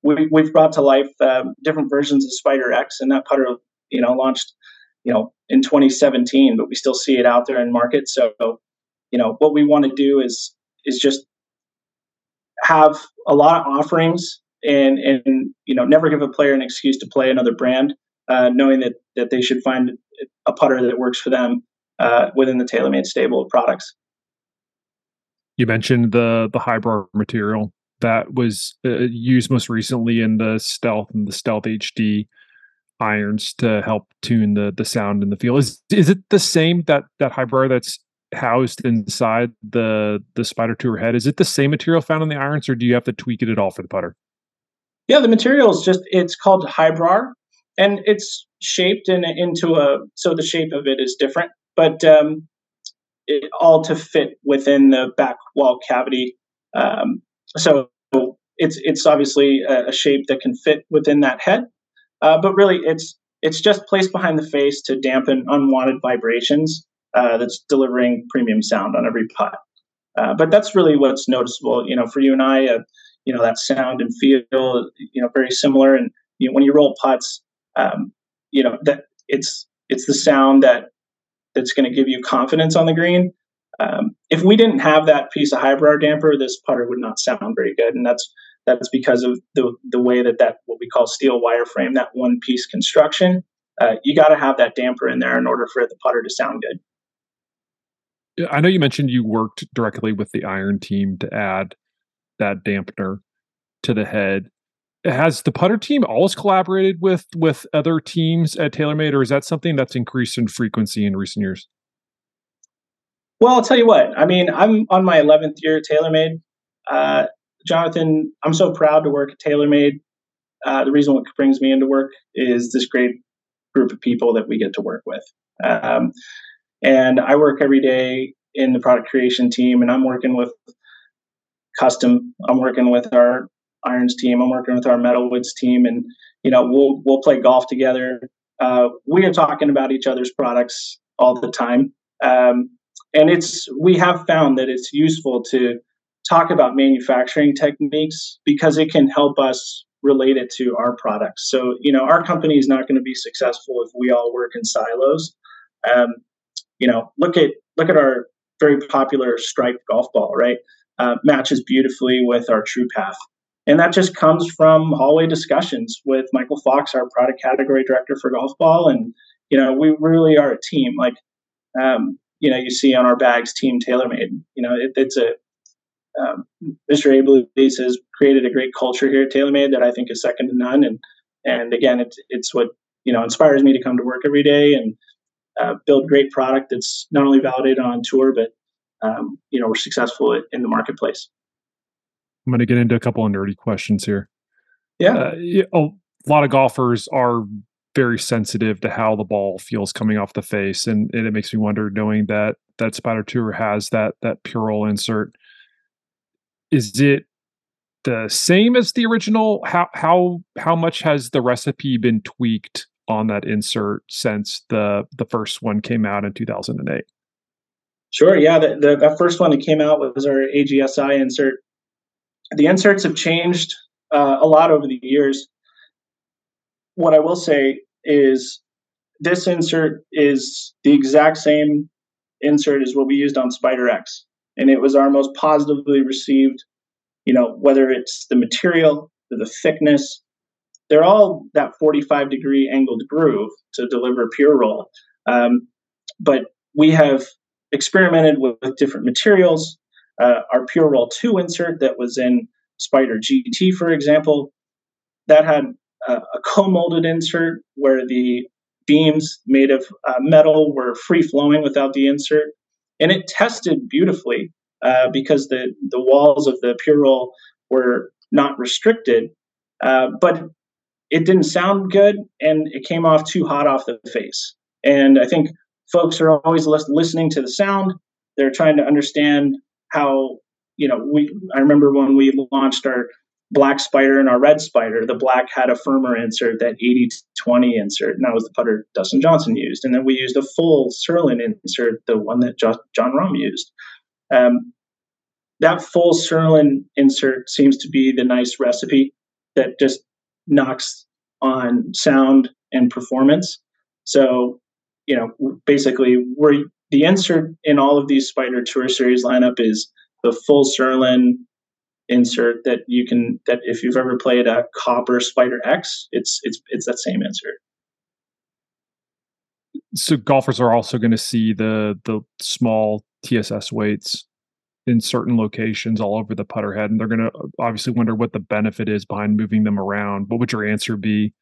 we, we've brought to life um, different versions of Spider X, and that putter, you know, launched you know in 2017 but we still see it out there in market so you know what we want to do is is just have a lot of offerings and and you know never give a player an excuse to play another brand uh, knowing that that they should find a putter that works for them uh, within the TaylorMade stable of products you mentioned the the Hybrar material that was uh, used most recently in the stealth and the stealth hd irons to help tune the the sound in the feel. Is is it the same that that Hybrar that's housed inside the the Spider Tour head? Is it the same material found in the irons, or do you have to tweak it at all for the putter? Yeah, the material is just it's called Hybrar, and it's shaped in into a so the shape of it is different, but um, it, all to fit within the back wall cavity. Um, so it's it's obviously a, a shape that can fit within that head, uh, but really, it's it's just placed behind the face to dampen unwanted vibrations. Uh, that's delivering premium sound on every putt. Uh, but that's really what's noticeable. You know, for you and I, uh, you know, that sound and feel, you know, very similar. And you know, when you roll putts, um, you know that it's it's the sound that that's going to give you confidence on the green. Um, if we didn't have that piece of Hybrar damper, this putter would not sound very good, and that's that's because of the the way that that what we call steel wireframe, that one piece construction. Uh, you got to have that damper in there in order for the putter to sound good. I know you mentioned you worked directly with the iron team to add that dampener to the head. Has the putter team always collaborated with with other teams at TaylorMade, or is that something that's increased in frequency in recent years? Well, I'll tell you what. I mean, I'm on my 11th year at TaylorMade. Uh, Jonathan, I'm so proud to work at TaylorMade. Uh, the reason what brings me into work is this great group of people that we get to work with. Um, and I work every day in the product creation team, and I'm working with custom. I'm working with our irons team. I'm working with our metalwoods team, and you know we'll we'll play golf together. Uh, we are talking about each other's products all the time, um, and it's we have found that it's useful to talk about manufacturing techniques because it can help us relate it to our products. So, you know, our company is not going to be successful if we all work in silos. Um, you know, look at look at our very popular striped golf ball, right? uh, matches beautifully with our true path. And that just comes from hallway discussions with Michael Fox, our product category director for golf ball. And, you know, we really are a team. Like, um, you know, you see on our bags, Team TaylorMade. You know, it, it's a, um, Mr. Abeles has created a great culture here at TaylorMade that I think is second to none. And, and again, it's, it's what, you know, inspires me to come to work every day and uh, build great product that's not only validated on tour, but, um, you know, we're successful in the marketplace. I'm going to get into a couple of nerdy questions here. Yeah. Uh, a lot of golfers are very sensitive to how the ball feels coming off the face, and, and it makes me wonder, knowing that that Spider Tour has that that Pure insert, is it the same as the original? How how how much has the recipe been tweaked on that insert since the the first one came out in 2008? Sure. Yeah, the, the, the first one that came out was our AGSI insert the inserts have changed uh, a lot over the years. What I will say is this insert is the exact same insert as what we used on Spider X, and it was our most positively received. You know, whether it's the material, the thickness, they're all that 45 degree angled groove to deliver pure roll. Um, but we have experimented with, with different materials, uh, our Pure Roll 2 insert that was in Spider GT, for example, that had a co-molded insert where the beams made of uh, metal were free flowing without the insert, and it tested beautifully uh, because the the walls of the Pure Roll were not restricted, uh, but it didn't sound good and it came off too hot off the face. And I think folks are always listening to the sound. They're trying to understand how you know we i remember when we launched our black spider and our red spider the black had a firmer insert that 80 20 insert and that was the putter dustin johnson used. And then we used a full Surlyn insert the one that Jon Rahm used. Um, that full Surlyn insert seems to be the nice recipe that just knocks on sound and performance. So you know basically we're the insert in all of these Spider Tour Series lineup is the full Surlyn insert that you can that if you've ever played a copper Spider X, it's it's it's that same insert. So golfers are also going to see the the small TSS weights in certain locations all over the putter head, and they're going to uh, obviously wonder what the benefit is behind moving them around. What would your answer be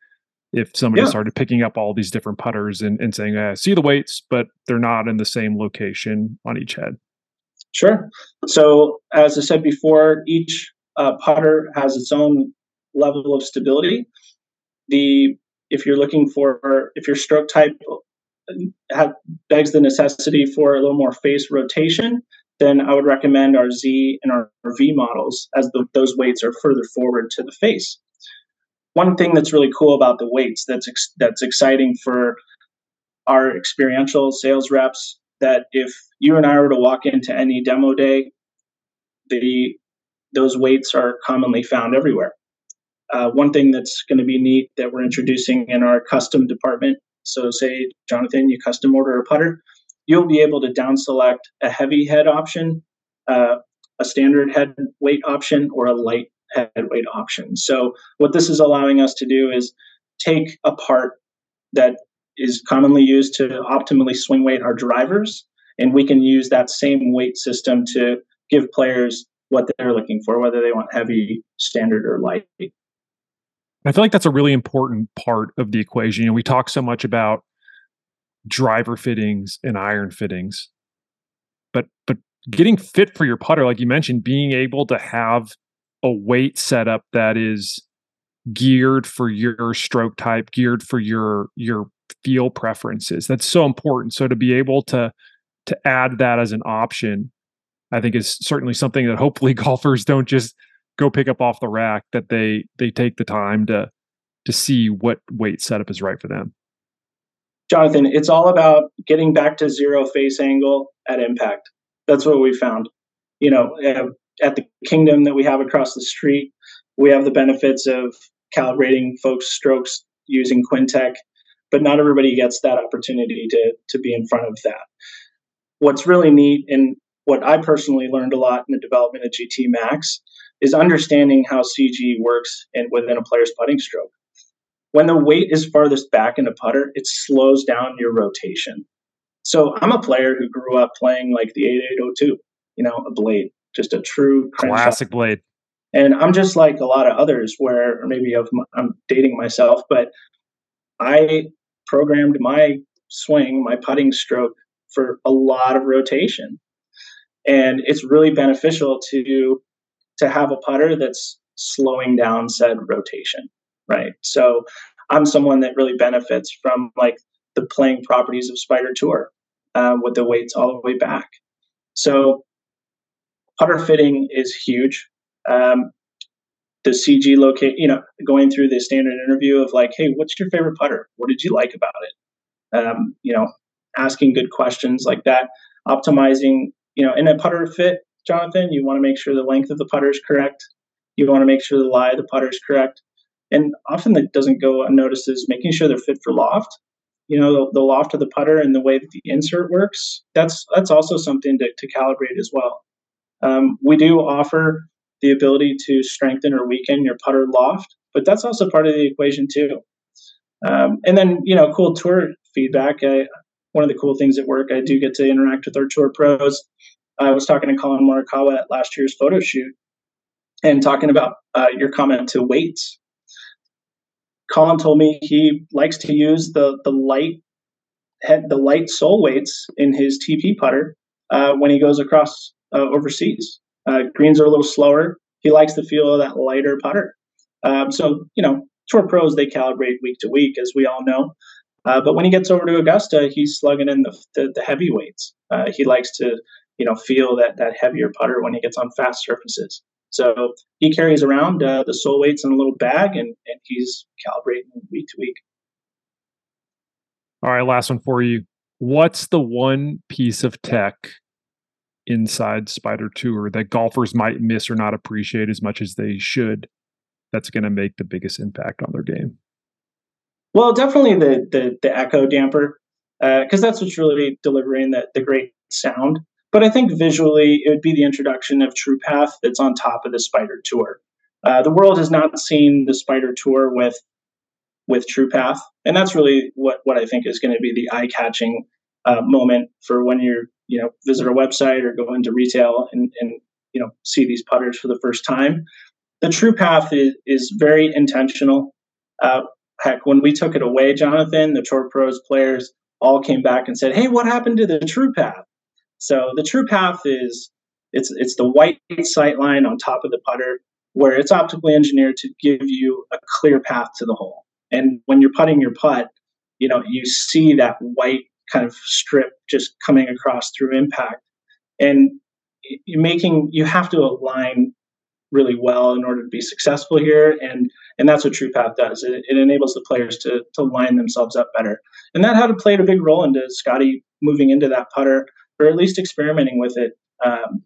if somebody yeah. started picking up all these different putters and, and saying, I see the weights, but they're not in the same location on each head? Sure. So, as I said before, each uh, putter has its own level of stability. The if you're looking for if your stroke type uh, have, begs the necessity for a little more face rotation, then I would recommend our Z and our, our V models as the, those weights are further forward to the face one thing that's really cool about the weights that's ex- that's exciting for our experiential sales reps that if you and I were to walk into any demo day, the those weights are commonly found everywhere. Uh, one thing that's going to be neat that we're introducing in our custom department. So, say Jonathan, you custom order a putter, you'll be able to down select a heavy head option, uh, a standard head weight option, or a light head weight option. So what this is allowing us to do is take a part that is commonly used to optimally swing weight our drivers, and we can use that same weight system to give players what they're looking for, whether they want heavy, standard, or light. I feel like that's a really important part of the equation. You know, we talk so much about driver fittings and iron fittings, but but getting fit for your putter, like you mentioned, being able to have a weight setup that is geared for your stroke type, geared for your your feel preferences. That's so important. So to be able to to add that as an option, I think is certainly something that hopefully [laughs] golfers don't just go pick up off the rack. That they they take the time to to see what weight setup is right for them. Jonathan, it's all about getting back to zero face angle at impact. That's what we found. You know, eh, at the kingdom that we have across the street, we have the benefits of calibrating folks' strokes using Quintic, but not everybody gets that opportunity to to be in front of that. What's really neat, and what I personally learned a lot in the development of GT Max is understanding how CG works in, within a player's putting stroke. When the weight is farthest back in a putter, it slows down your rotation. So I'm a player who grew up playing like the 8802, you know, a blade, just a true classic blade. And I'm just like a lot of others where, maybe I'm dating myself, but I programmed my swing, my putting stroke for a lot of rotation. And it's really beneficial to to have a putter that's slowing down said rotation, right? So I'm someone that really benefits from like the playing properties of Spider Tour uh, with the weights all the way back. So putter fitting is huge. Um, the CG locate, you know, going through the standard interview of like, hey, what's your favorite putter? What did you like about it? Um, you know, asking good questions like that, optimizing, you know, in a putter fit, Jonathan, you want to make sure the length of the putter is correct. You want to make sure the lie of the putter is correct. And often that doesn't go unnoticed is making sure they're fit for loft. You know, the, the loft of the putter and the way that the insert works. That's that's also something to, to calibrate as well. Um, we do offer the ability to strengthen or weaken your putter loft, but that's also part of the equation too. Um, and then, you know, cool tour feedback. I, one of the cool things at work, I do get to interact with our tour pros. I was talking to Collin Morikawa at last year's photo shoot and talking about uh, your comment to weights. Collin told me he likes to use the the light head, the light sole weights in his TP putter uh, when he goes across uh, overseas. Uh, greens are a little slower. He likes the feel of that lighter putter. Um, so, you know, tour pros, they calibrate week to week, as we all know. Uh, but when he gets over to Augusta, he's slugging in the, the, the heavyweights. Uh, he likes to, you know, feel that, that heavier putter when he gets on fast surfaces. So he carries around uh, the sole weights in a little bag and, and he's calibrating week to week. All right, last one for you. What's the one piece of tech inside Spider Tour that golfers might miss or not appreciate as much as they should that's going to make the biggest impact on their game? Well, definitely the the, the echo damper because uh, that's what's really delivering the, the great sound. But I think visually it would be the introduction of TruePath that's on top of the Spider Tour. Uh, the world has not seen the Spider Tour with with TruePath, and that's really what what I think is going to be the eye catching uh, moment for when you're you know visit our website or go into retail and, and you know see these putters for the first time. The TruePath is, is very intentional. Uh, heck, when we took it away, Jonathan, the Tour Pros players all came back and said, "Hey, what happened to the true path?" So the true path is it's it's the white sight line on top of the putter where it's optically engineered to give you a clear path to the hole. And when you're putting your putt, you know you see that white kind of strip just coming across through impact. And making you have to align really well in order to be successful here and and that's what TruePath does. It, it, enables the players to to line themselves up better, and that had to played a big role into Scottie moving into that putter, or at least experimenting with it. Um,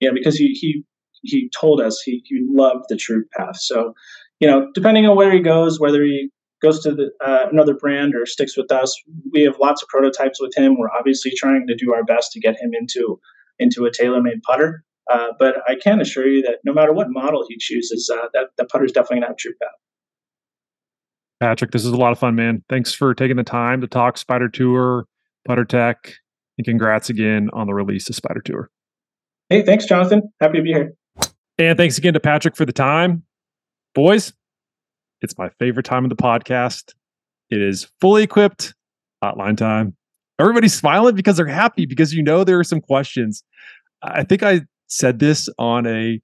yeah, because he he he told us he he loved the TruePath. So, you know, depending on where he goes, whether he goes to the, uh, another brand or sticks with us. We have lots of prototypes with him. We're obviously trying to do our best to get him into into a TaylorMade putter. Uh, but I can assure you that no matter what model he chooses, uh, that the putter is definitely have true path. Patrick, this is a lot of fun, man. Thanks for taking the time to talk Spider Tour, Putter Tech, and congrats again on the release of Spider Tour. Hey, thanks, Jonathan. Happy to be here. And thanks again to Patrick for the time. Boys, it's my favorite time of the podcast. It is fully equipped hotline time. Everybody's smiling because they're happy because you know there are some questions. I think I said this on a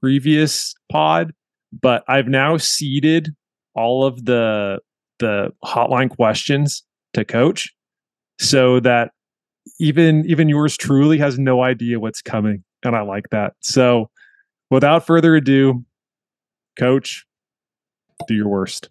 previous pod, but I've now seeded all of the the hotline questions to coach so that even even yours truly has no idea what's coming and I like that. So without further ado, coach, do your worst.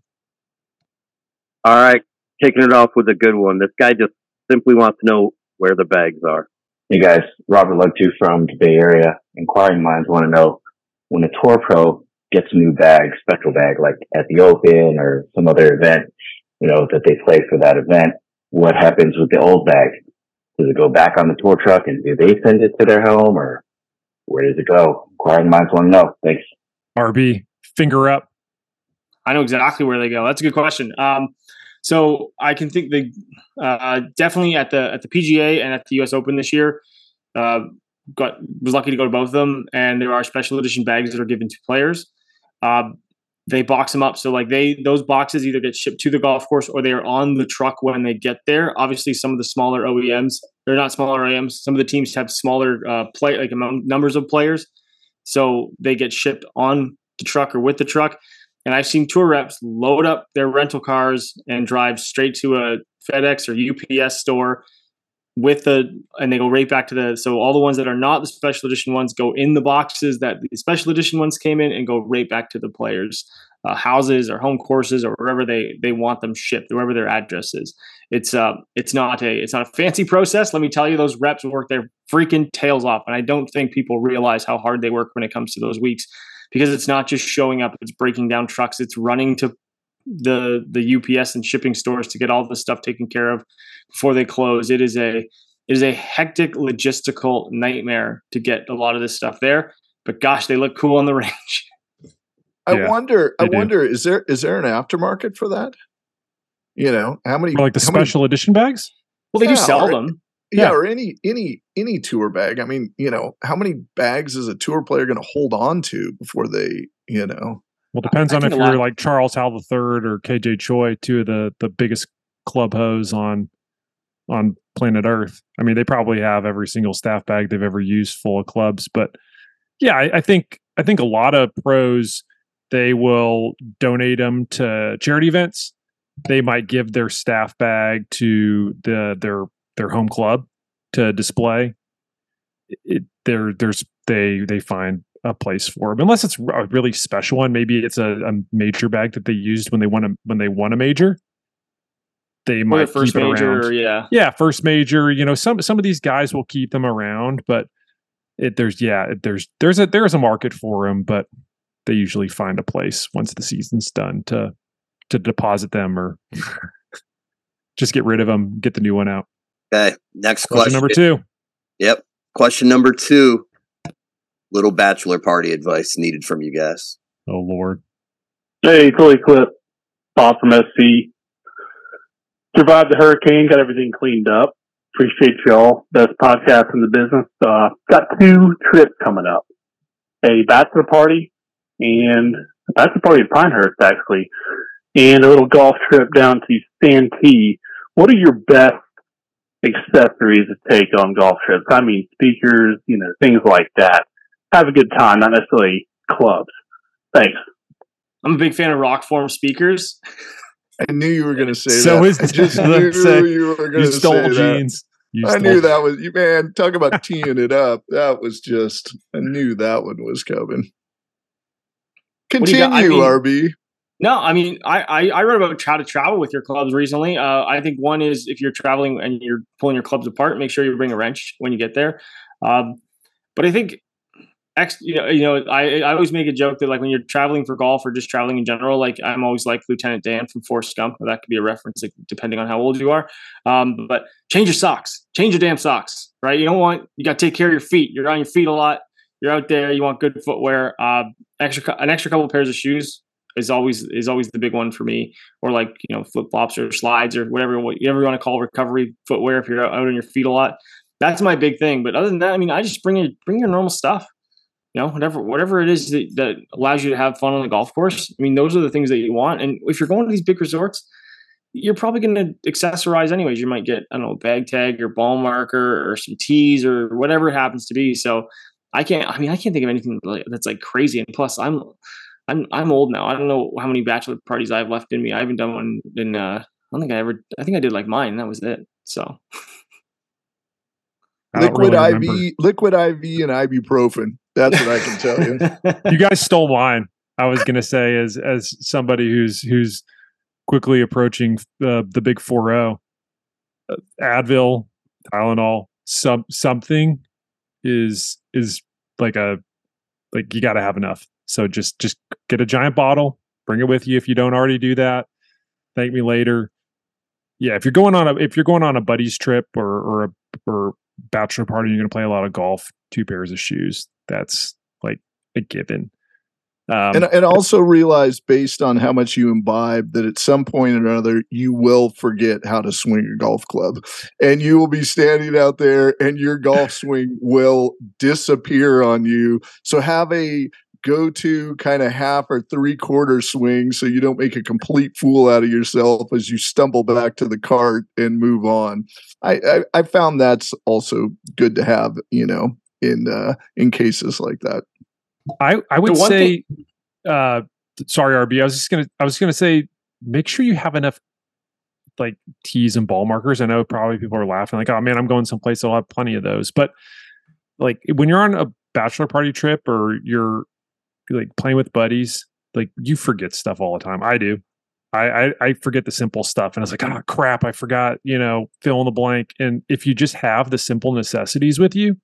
All right, kicking it off with a good one. This guy just simply wants to know where the bags are. Hey guys, Robert Lugtu from the Bay Area. Inquiring minds want to know when a tour pro gets a new bag, special bag, like at the Open or some other event, you know, that they play for that event, what happens with the old bag? Does it go back on the tour truck and do they send it to their home or where does it go? Inquiring minds want to know. Thanks. RB, finger up. I know exactly where they go. That's a good question. Um, so I can think the uh, definitely at the at the PGA and at the U.S. Open this year. Uh, got was lucky to go to both of them, and there are special edition bags that are given to players. Uh, they box them up, so like they those boxes either get shipped to the golf course or they are on the truck when they get there. Obviously, some of the smaller OEMs, they're not smaller OEMs. Some of the teams have smaller uh, play like numbers of players, so they get shipped on the truck or with the truck. And I've seen tour reps load up their rental cars and drive straight to a FedEx or UPS store with the and they go right back to the so all the ones that are not the special edition ones go in the boxes that the special edition ones came in and go right back to the players uh, houses or home courses or wherever they they want them shipped wherever their address is. It's uh it's not a it's not a fancy process. Let me tell you those reps work their freaking tails off. And i don't think people realize how hard they work when it comes to those weeks because it's not just showing up it's breaking down trucks it's running to the the UPS and shipping stores to get all the stuff taken care of before they close. It is a it is a hectic logistical nightmare to get a lot of this stuff there. But gosh, they look cool on the [laughs] range. I yeah, wonder. I do. wonder is there is there an aftermarket for that? You know how many or like the special many, edition bags? Well, they yeah, do sell or, them. Yeah, yeah, or any any any tour bag. I mean, you know, how many bags is a tour player going to hold on to before they, you know? Well, depends I, on if you're like Charles Howell III or KJ Choi, two of the the biggest club hose on on planet Earth. I mean, they probably have every single staff bag they've ever used full of clubs. But yeah, I, I think I think a lot of pros they will donate them to charity events. They might give their staff bag to the their their home club to display. It, there, there's they they find a place for them, unless it's a really special one. Maybe it's a, a major bag that they used when they won a when they won a major. They might first keep major, around. yeah, yeah, first major. You know, some some of these guys will keep them around, but it there's yeah there's there's a there's a market for them, but they usually find a place once the season's done to to deposit them or [laughs] just get rid of them, get the new one out. Okay, next question, question number two. Yep, question number two little bachelor party advice needed from you guys. Oh Lord. Hey, Philly Clip, Bob from SC. Survived the hurricane, got everything cleaned up. Appreciate y'all. Best podcast in the business. Uh, got two trips coming up. A bachelor party and a bachelor party at Pinehurst actually, and a little golf trip down to Santee. What are your best accessories to take on golf trips? I mean, speakers, you know, things like that have a good time, not necessarily clubs. Thanks. I'm a big fan of Rockform speakers. I knew you were going to say that. so that. Is, I just knew say, you were going to say jeans. that. I knew that was you, man. Talk about teeing it up. That was just. I knew that one was coming. Continue, I mean, RB. No, I mean, I, I, I read about how to travel with your clubs recently. Uh, I think one is if you're traveling and you're pulling your clubs apart, make sure you bring a wrench when you get there. Um, but I think ex, you know, you know, I I always make a joke that like when you're traveling for golf or just traveling in general, like I'm always like Lieutenant Dan from Forrest Gump. That could be a reference, like, depending on how old you are. Um, but change your socks, change your damn socks, right? You don't want you got to take care of your feet. You're on your feet a lot. You're out there. You want good footwear. Uh, extra an extra couple pairs of shoes is always is always the big one for me. Or like you know flip flops or slides or whatever whatever you want to call recovery footwear if you're out on your feet a lot. That's my big thing. But other than that, I mean, I just bring your bring your normal stuff you know whatever whatever it is that, that allows you to have fun on the golf course i mean those are the things that you want and if you're going to these big resorts you're probably going to accessorize anyways you might get i don't know bag tag or ball marker or some tees or whatever it happens to be so i can't i mean i can't think of anything that's like crazy and plus i'm i'm i'm old now i don't know how many bachelor parties i have left in me i haven't done one in uh i don't think i ever i think i did like mine that was it so liquid really IV, liquid IV, and ibuprofen. That's what I can tell you. [laughs] you guys stole mine. I was going to say, as as somebody who's who's quickly approaching the the big four zero, uh, Advil, Tylenol, some something is is like a like you got to have enough. So just just get a giant bottle, bring it with you if you don't already do that. Thank me later. Yeah, if you're going on a if you're going on a buddy's trip or or a or bachelor party, you're going to play a lot of golf, two pairs of shoes. That's like a given. Um, and and also realize based on how much you imbibe that at some point or another you will forget how to swing a golf club, and you will be standing out there and your golf swing will disappear on you. So have a go to kind of half or three quarter swing so you don't make a complete fool out of yourself as you stumble back to the cart and move on. I, I, I found that's also good to have, you know, in uh, in cases like that. I I would say, thing- uh, sorry, RB. I was just gonna I was gonna say make sure you have enough like tees and ball markers. I know probably people are laughing like, oh man, I'm going someplace. I'll have plenty of those. But like when you're on a bachelor party trip or you're like playing with buddies, like you forget stuff all the time. I do. I, I, I forget the simple stuff, and I was like, oh crap, I forgot. You know, fill in the blank. And if you just have the simple necessities with you,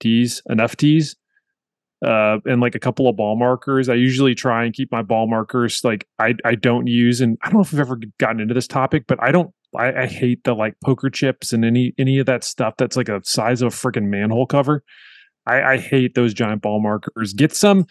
tees, enough tees, uh, and like a couple of ball markers. I usually try and keep my ball markers like I I don't use, and I don't know if we've ever gotten into this topic, but I don't. I, I hate the like poker chips and any any of that stuff that's like a size of a freaking manhole cover. I, I hate those giant ball markers. Get some,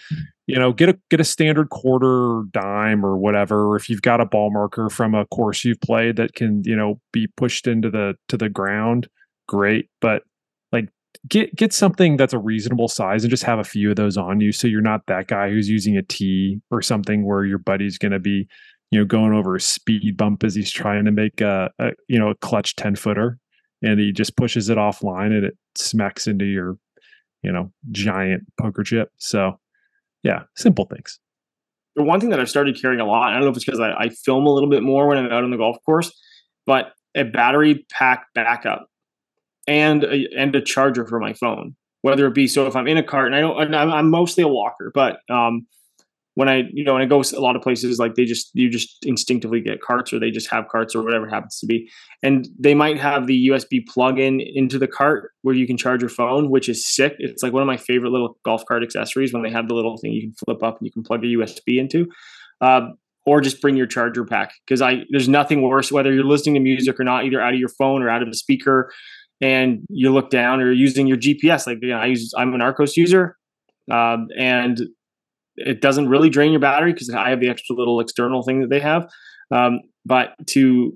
you know, get a get a standard quarter dime or whatever. If you've got a ball marker from a course you've played that can, you know, be pushed into the to the ground, great. But like get get something that's a reasonable size and just have a few of those on you so you're not that guy who's using a tee or something where your buddy's going to be you know going over a speed bump as he's trying to make a, a you know a clutch 10 footer and he just pushes it offline and it smacks into your you know giant poker chip so yeah simple things the one thing that i've started carrying a lot i don't know if it's because I, I film a little bit more when i'm out on the golf course but a battery pack backup and a, and a charger for my phone. Whether it be so if I'm in a cart and I don't, I'm, I'm mostly a walker, but um, when I you know when I go a lot of places like they just you just instinctively get carts or they just have carts or whatever happens to be, and they might have the USB plug-in into the cart where you can charge your phone, which is sick. It's like one of my favorite little golf cart accessories when they have the little thing you can flip up and you can plug a USB into. Uh, or just bring your charger pack because I there's nothing worse whether you're listening to music or not, either out of your phone or out of a speaker and you look down or using your GPS. Like you know, I use, I'm an Arccos user, um, and it doesn't really drain your battery because I have the extra little external thing that they have. Um, but to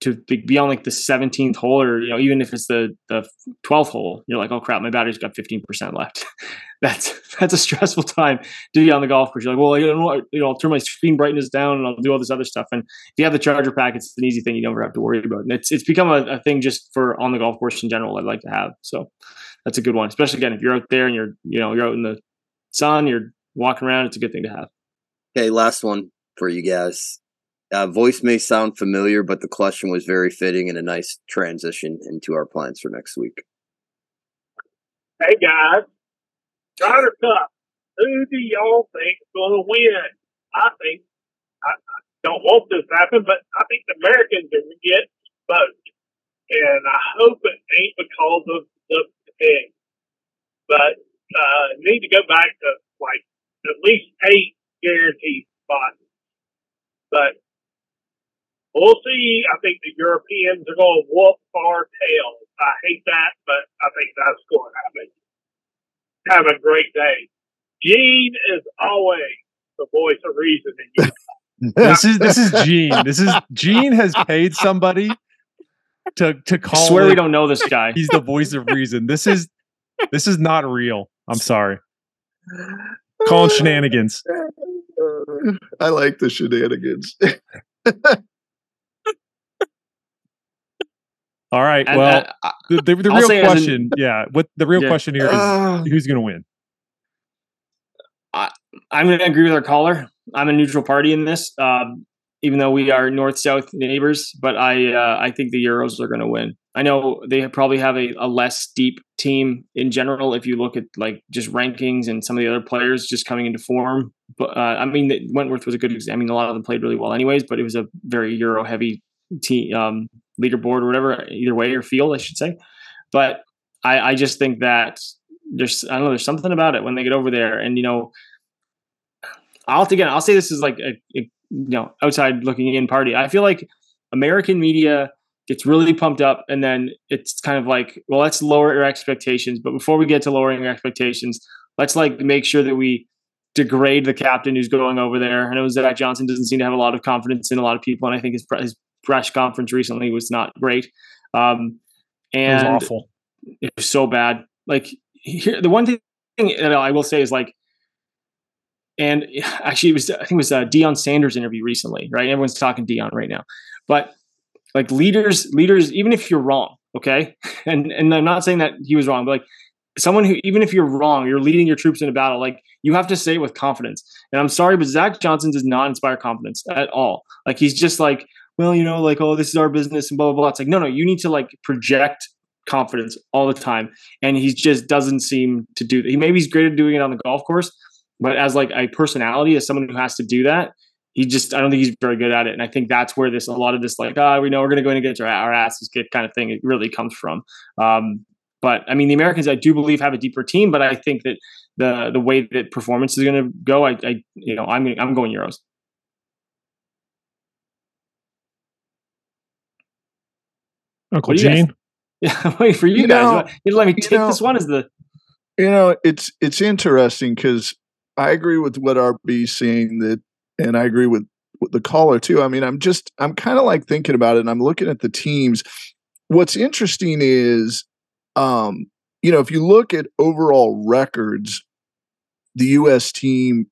to be on like the 17th hole or you know even if it's the the 12th hole you're like oh crap my battery's got 15% left. [laughs] That's that's a stressful time to be on the golf course. You're like well you know, you know i'll turn my screen brightness down and i'll do all this other stuff. And if you have the charger pack it's an easy thing you never have to worry about. And it's it's become a, a thing just for on the golf course in general i'd like to have. So that's a good one especially again if you're out there and you're you know you're out in the sun you're walking around it's a good thing to have okay last one for you guys uh, voice may sound familiar, but the question was very fitting and a nice transition into our plans for next week. Hey guys, Ryder Cup. Who do y'all think is going to win? I think I, I don't want this to happen, but I think the Americans are going to get vote, and I hope it ain't because of the pig. But uh, need to go back to like at least eight guaranteed spots. But We'll see. I think the Europeans are going to whoop our tails. I hate that, but I think that's going to happen. Have a great day. Gene is always the voice of reason. [laughs] this is this is Gene. This is Gene has paid somebody to to call. I swear we don't know this guy. [laughs] He's the voice of reason. This is this is not real. I'm sorry. [laughs] Calling shenanigans. I like the shenanigans. All right. And, well, uh, the, the, the real question, [laughs] yeah, what the real yeah. question here is uh, who's going to win? I, am going to agree with our caller. I'm a neutral party in this, um, even though we are north-south neighbors. But I, uh, I think the Euros are going to win. I know they probably have a, a less deep team in general. If you look at like just rankings and some of the other players just coming into form, but uh, I mean, Wentworth was a good. example. I mean, a lot of them played really well, anyways. But it was a very Euro heavy team um, leaderboard or whatever, either way or field, I should say. But I, I just think that there's I don't know there's something about it when they get over there, and you know, I'll again I'll say this is like a, a you know outside looking in party. I feel like American media gets really pumped up, and then it's kind of like, well, let's lower your expectations. But before we get to lowering your expectations, let's like make sure that we degrade the captain who's going over there. I know Zach Johnson doesn't seem to have a lot of confidence in a lot of people, and I think his his press conference recently was not great. Um, and it was awful. It was so bad. Like here, the one thing that I will say is like, and [laughs] actually, it was I think it was a Deion Sanders interview recently, right? Everyone's talking Deion right now, but like leaders, leaders, even if you're wrong, okay, [laughs] and and I'm not saying that he was wrong, but like someone who even if you're wrong, you're leading your troops in a battle, like you have to say it with confidence. And I'm sorry, but Zach Johnson does not inspire confidence at all. Like he's just like, well, you know, like, oh, this is our business and blah blah blah. It's like, no, no, you need to like project confidence all the time. And he just doesn't seem to do that. He maybe he's great at doing it on the golf course, but as like a personality, as someone who has to do that, he just I don't think he's very good at it. And I think that's where this a lot of this like, ah, oh, we know we're gonna go in and get our, our asses kicked kind of thing, it really comes from. Um, but I mean, the Americans, I do believe, have a deeper team. But I think that the the way that performance is going to go, I, I, you know, I'm I'm going Euros. Uncle Gene. [laughs] Yeah, I'm waiting for you, you guys. Know, you let me take know, this one as the. You know, it's it's interesting because I agree with what RB's saying that, and I agree with, with the caller too. I mean, I'm just I'm kind of like thinking about it, and I'm looking at the teams. What's interesting is um, you know, if you look at overall records, the U.S. team,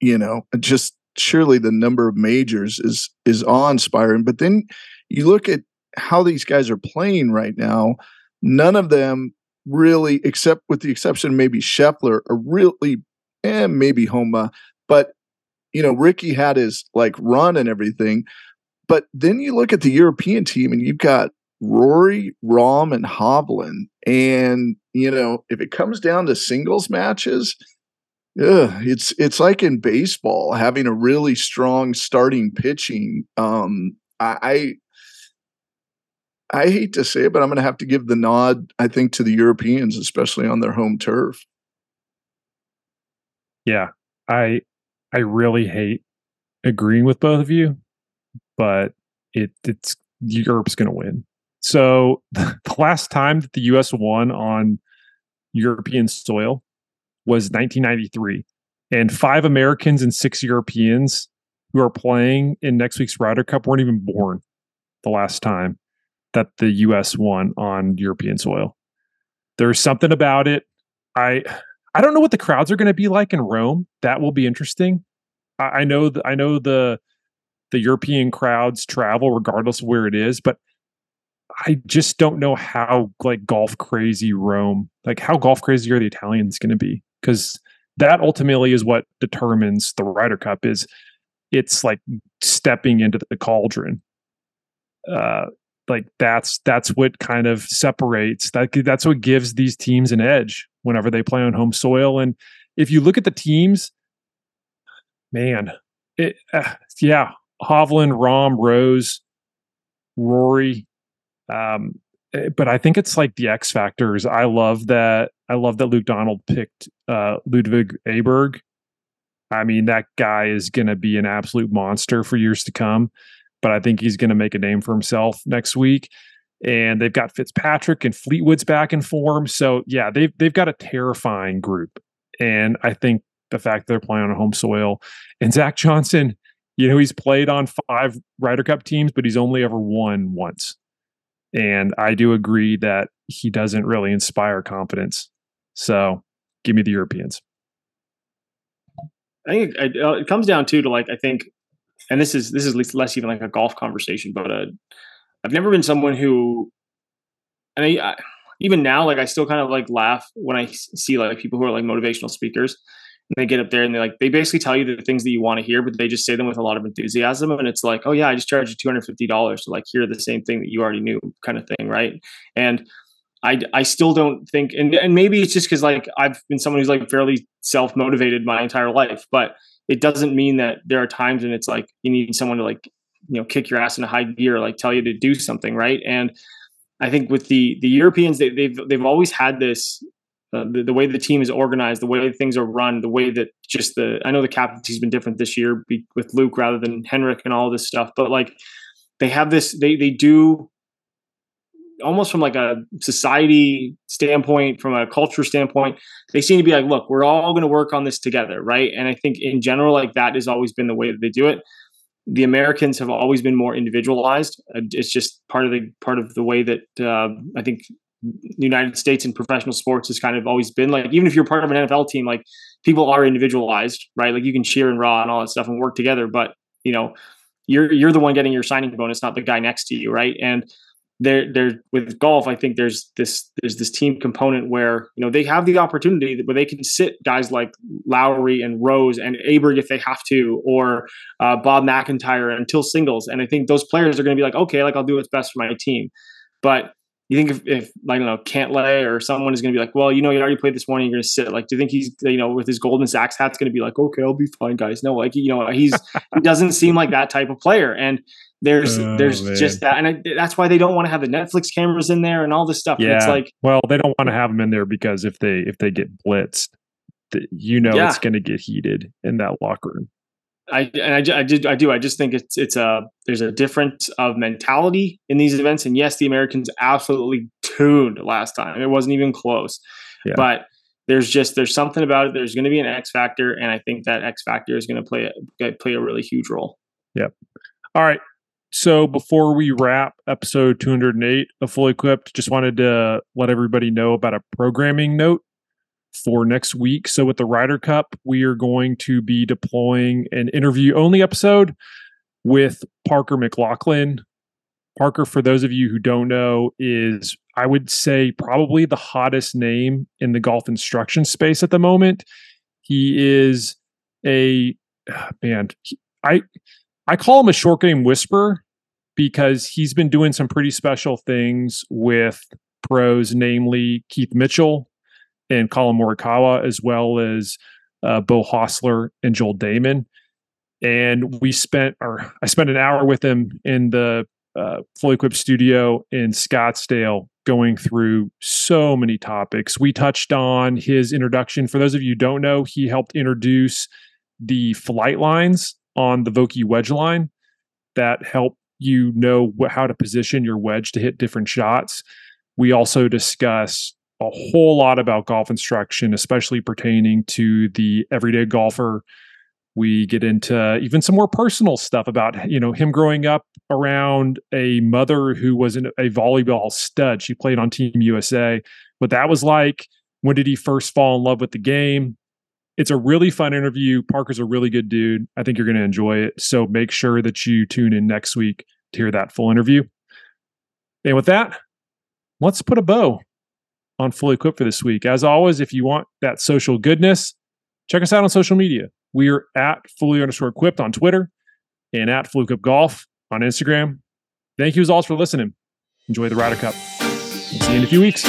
you know, just surely the number of majors is is awe-inspiring. But then you look at how these guys are playing right now. None of them really, except with the exception maybe Scheffler, are really, and eh, maybe Homa, but you know, Rickie had his like run and everything. But then you look at the European team, and you've got Rory, Rahm, and Hovland. And, you know, if it comes down to singles matches, ugh, it's it's like in baseball, having a really strong starting pitching. Um, I I hate to say it, but I'm gonna have to give the nod, I think, to the Europeans, especially on their home turf. Yeah. I I really hate agreeing with both of you, but it it's Europe's gonna win. So [laughs] the last time that the U.S. won on European soil was 1993, and five Americans and six Europeans who are playing in next week's Ryder Cup weren't even born the last time that the U.S. won on European soil. There's something about it. I I don't know what the crowds are going to be like in Rome. That will be interesting. I, I know th- I know the the European crowds travel regardless of where it is, but I just don't know how like golf crazy Rome, like how golf crazy are the Italians going to be? Because that ultimately is what determines the Ryder Cup. Is it's like stepping into the cauldron. Uh, like that's that's what kind of separates that. That's what gives these teams an edge whenever they play on home soil. And if you look at the teams, man, it uh, [sighs] yeah, Hovland, Rahm Rose, Rory, um, eh, but I think it's like the X factors. I love that. I love that Luke Donald picked uh, Ludvig Aberg. I mean, that guy is going to be an absolute monster for years to come. But I think he's going to make a name for himself next week. And they've got Fitzpatrick and Fleetwood's back in form. So yeah, they've they've got a terrifying group. And I think the fact they're playing on home soil and Zach Johnson, you know, he's played on five Ryder Cup teams, but he's only ever won once. And I do agree that he doesn't really inspire confidence. So give me the Europeans. I think it, it, uh, comes down to to like I think, and this is this is less even like a golf conversation, but uh, I've never been someone who, and I, I, even now like I still kind of like laugh when I see like people who are like motivational speakers and they get up there and they like they basically tell you the things that you want to hear, but they just say them with a lot of enthusiasm. And it's like, oh yeah, I just charged you two hundred fifty dollars to like hear the same thing that you already knew, kind of thing, right? And I I still don't think, and and maybe it's just because like I've been someone who's like fairly self motivated my entire life, but it doesn't mean that there are times when it's like you need someone to like you know kick your ass in a high gear, like tell you to do something, right? And I think with the the Europeans, they, they've they've always had this uh, the, the way the team is organized, the way things are run, the way that just the I know the captaincy's been different this year with Luke rather than Henrik and all this stuff, but like they have this they they do almost from like a society standpoint, from a culture standpoint, they seem to be like, look, we're all going to work on this together, right? And I think in general, like that has always been the way that they do it. The Americans have always been more individualized. Uh, it's just part of the part of the way that uh, I think the United States in professional sports has kind of always been like. Even if you're part of an NFL team, like people are individualized, right? Like you can cheer and raw and all that stuff and work together, but you know, you're you're the one getting your signing bonus, not the guy next to you, right? And there there with golf, I think there's this there's this team component where you know they have the opportunity where they can sit guys like Lowry and Rose and Aberg if they have to, or uh, Bob MacIntyre until singles, and I think those players are going to be like, okay, like I'll do what's best for my team. But you think if, if I don't know Cantlay or someone is going to be like, well, you know, you already played this morning, you're going to sit. Like, do you think he's you know with his Goldman Sachs hat's going to be like, okay, I'll be fine, guys? No, like you know, he's he doesn't seem like that type of player, and there's oh, there's man. just that, and I, that's why they don't want to have the Netflix cameras in there and all this stuff. Yeah, it's like, well, they don't want to have them in there because if they if they get blitzed, the, you know, yeah. it's going to get heated in that locker room. I and I, I did I do I just think it's it's a there's a difference of mentality in these events and yes the Americans absolutely tuned last time it wasn't even close yeah. but there's just there's something about it there's going to be an X factor and I think that X factor is going to play a, play a really huge role. Yep. All right. So before we wrap episode 208 of Fully Equipped, just wanted to let everybody know about a programming note for next week. So with the Ryder Cup, we are going to be deploying an interview only episode with Parker McLachlin. Parker, for those of you who don't know, is I would say probably the hottest name in the golf instruction space at the moment. He is a [sighs] man. I I call him a short game whisperer because he's been doing some pretty special things with pros, namely Keith Mitchell and Collin Morikawa, as well as uh, Beau Hossler and Joel Dahmen. And we spent, or I spent an hour with him in the uh, fully equipped studio in Scottsdale going through so many topics. We touched on his introduction. For those of you who don't know, he helped introduce the flight lines on the Vokey wedge line that help you know how to position your wedge to hit different shots. We also discuss a whole lot about golf instruction, especially pertaining to the everyday golfer. We get into even some more personal stuff about you know him growing up around a mother who was an, a volleyball stud. She played on Team USA. What that was like. When did he first fall in love with the game? It's a really fun interview. Parker's a really good dude. I think you're going to enjoy it. So make sure that you tune in next week to hear that full interview. And with that, let's put a bow on Fully Equipped for this week. As always, if you want that social goodness, check us out on social media. We are at Fully underscore equipped on Twitter and at Fully Equipped Golf on Instagram. Thank you as always for listening. Enjoy the Ryder Cup. See you in a few weeks.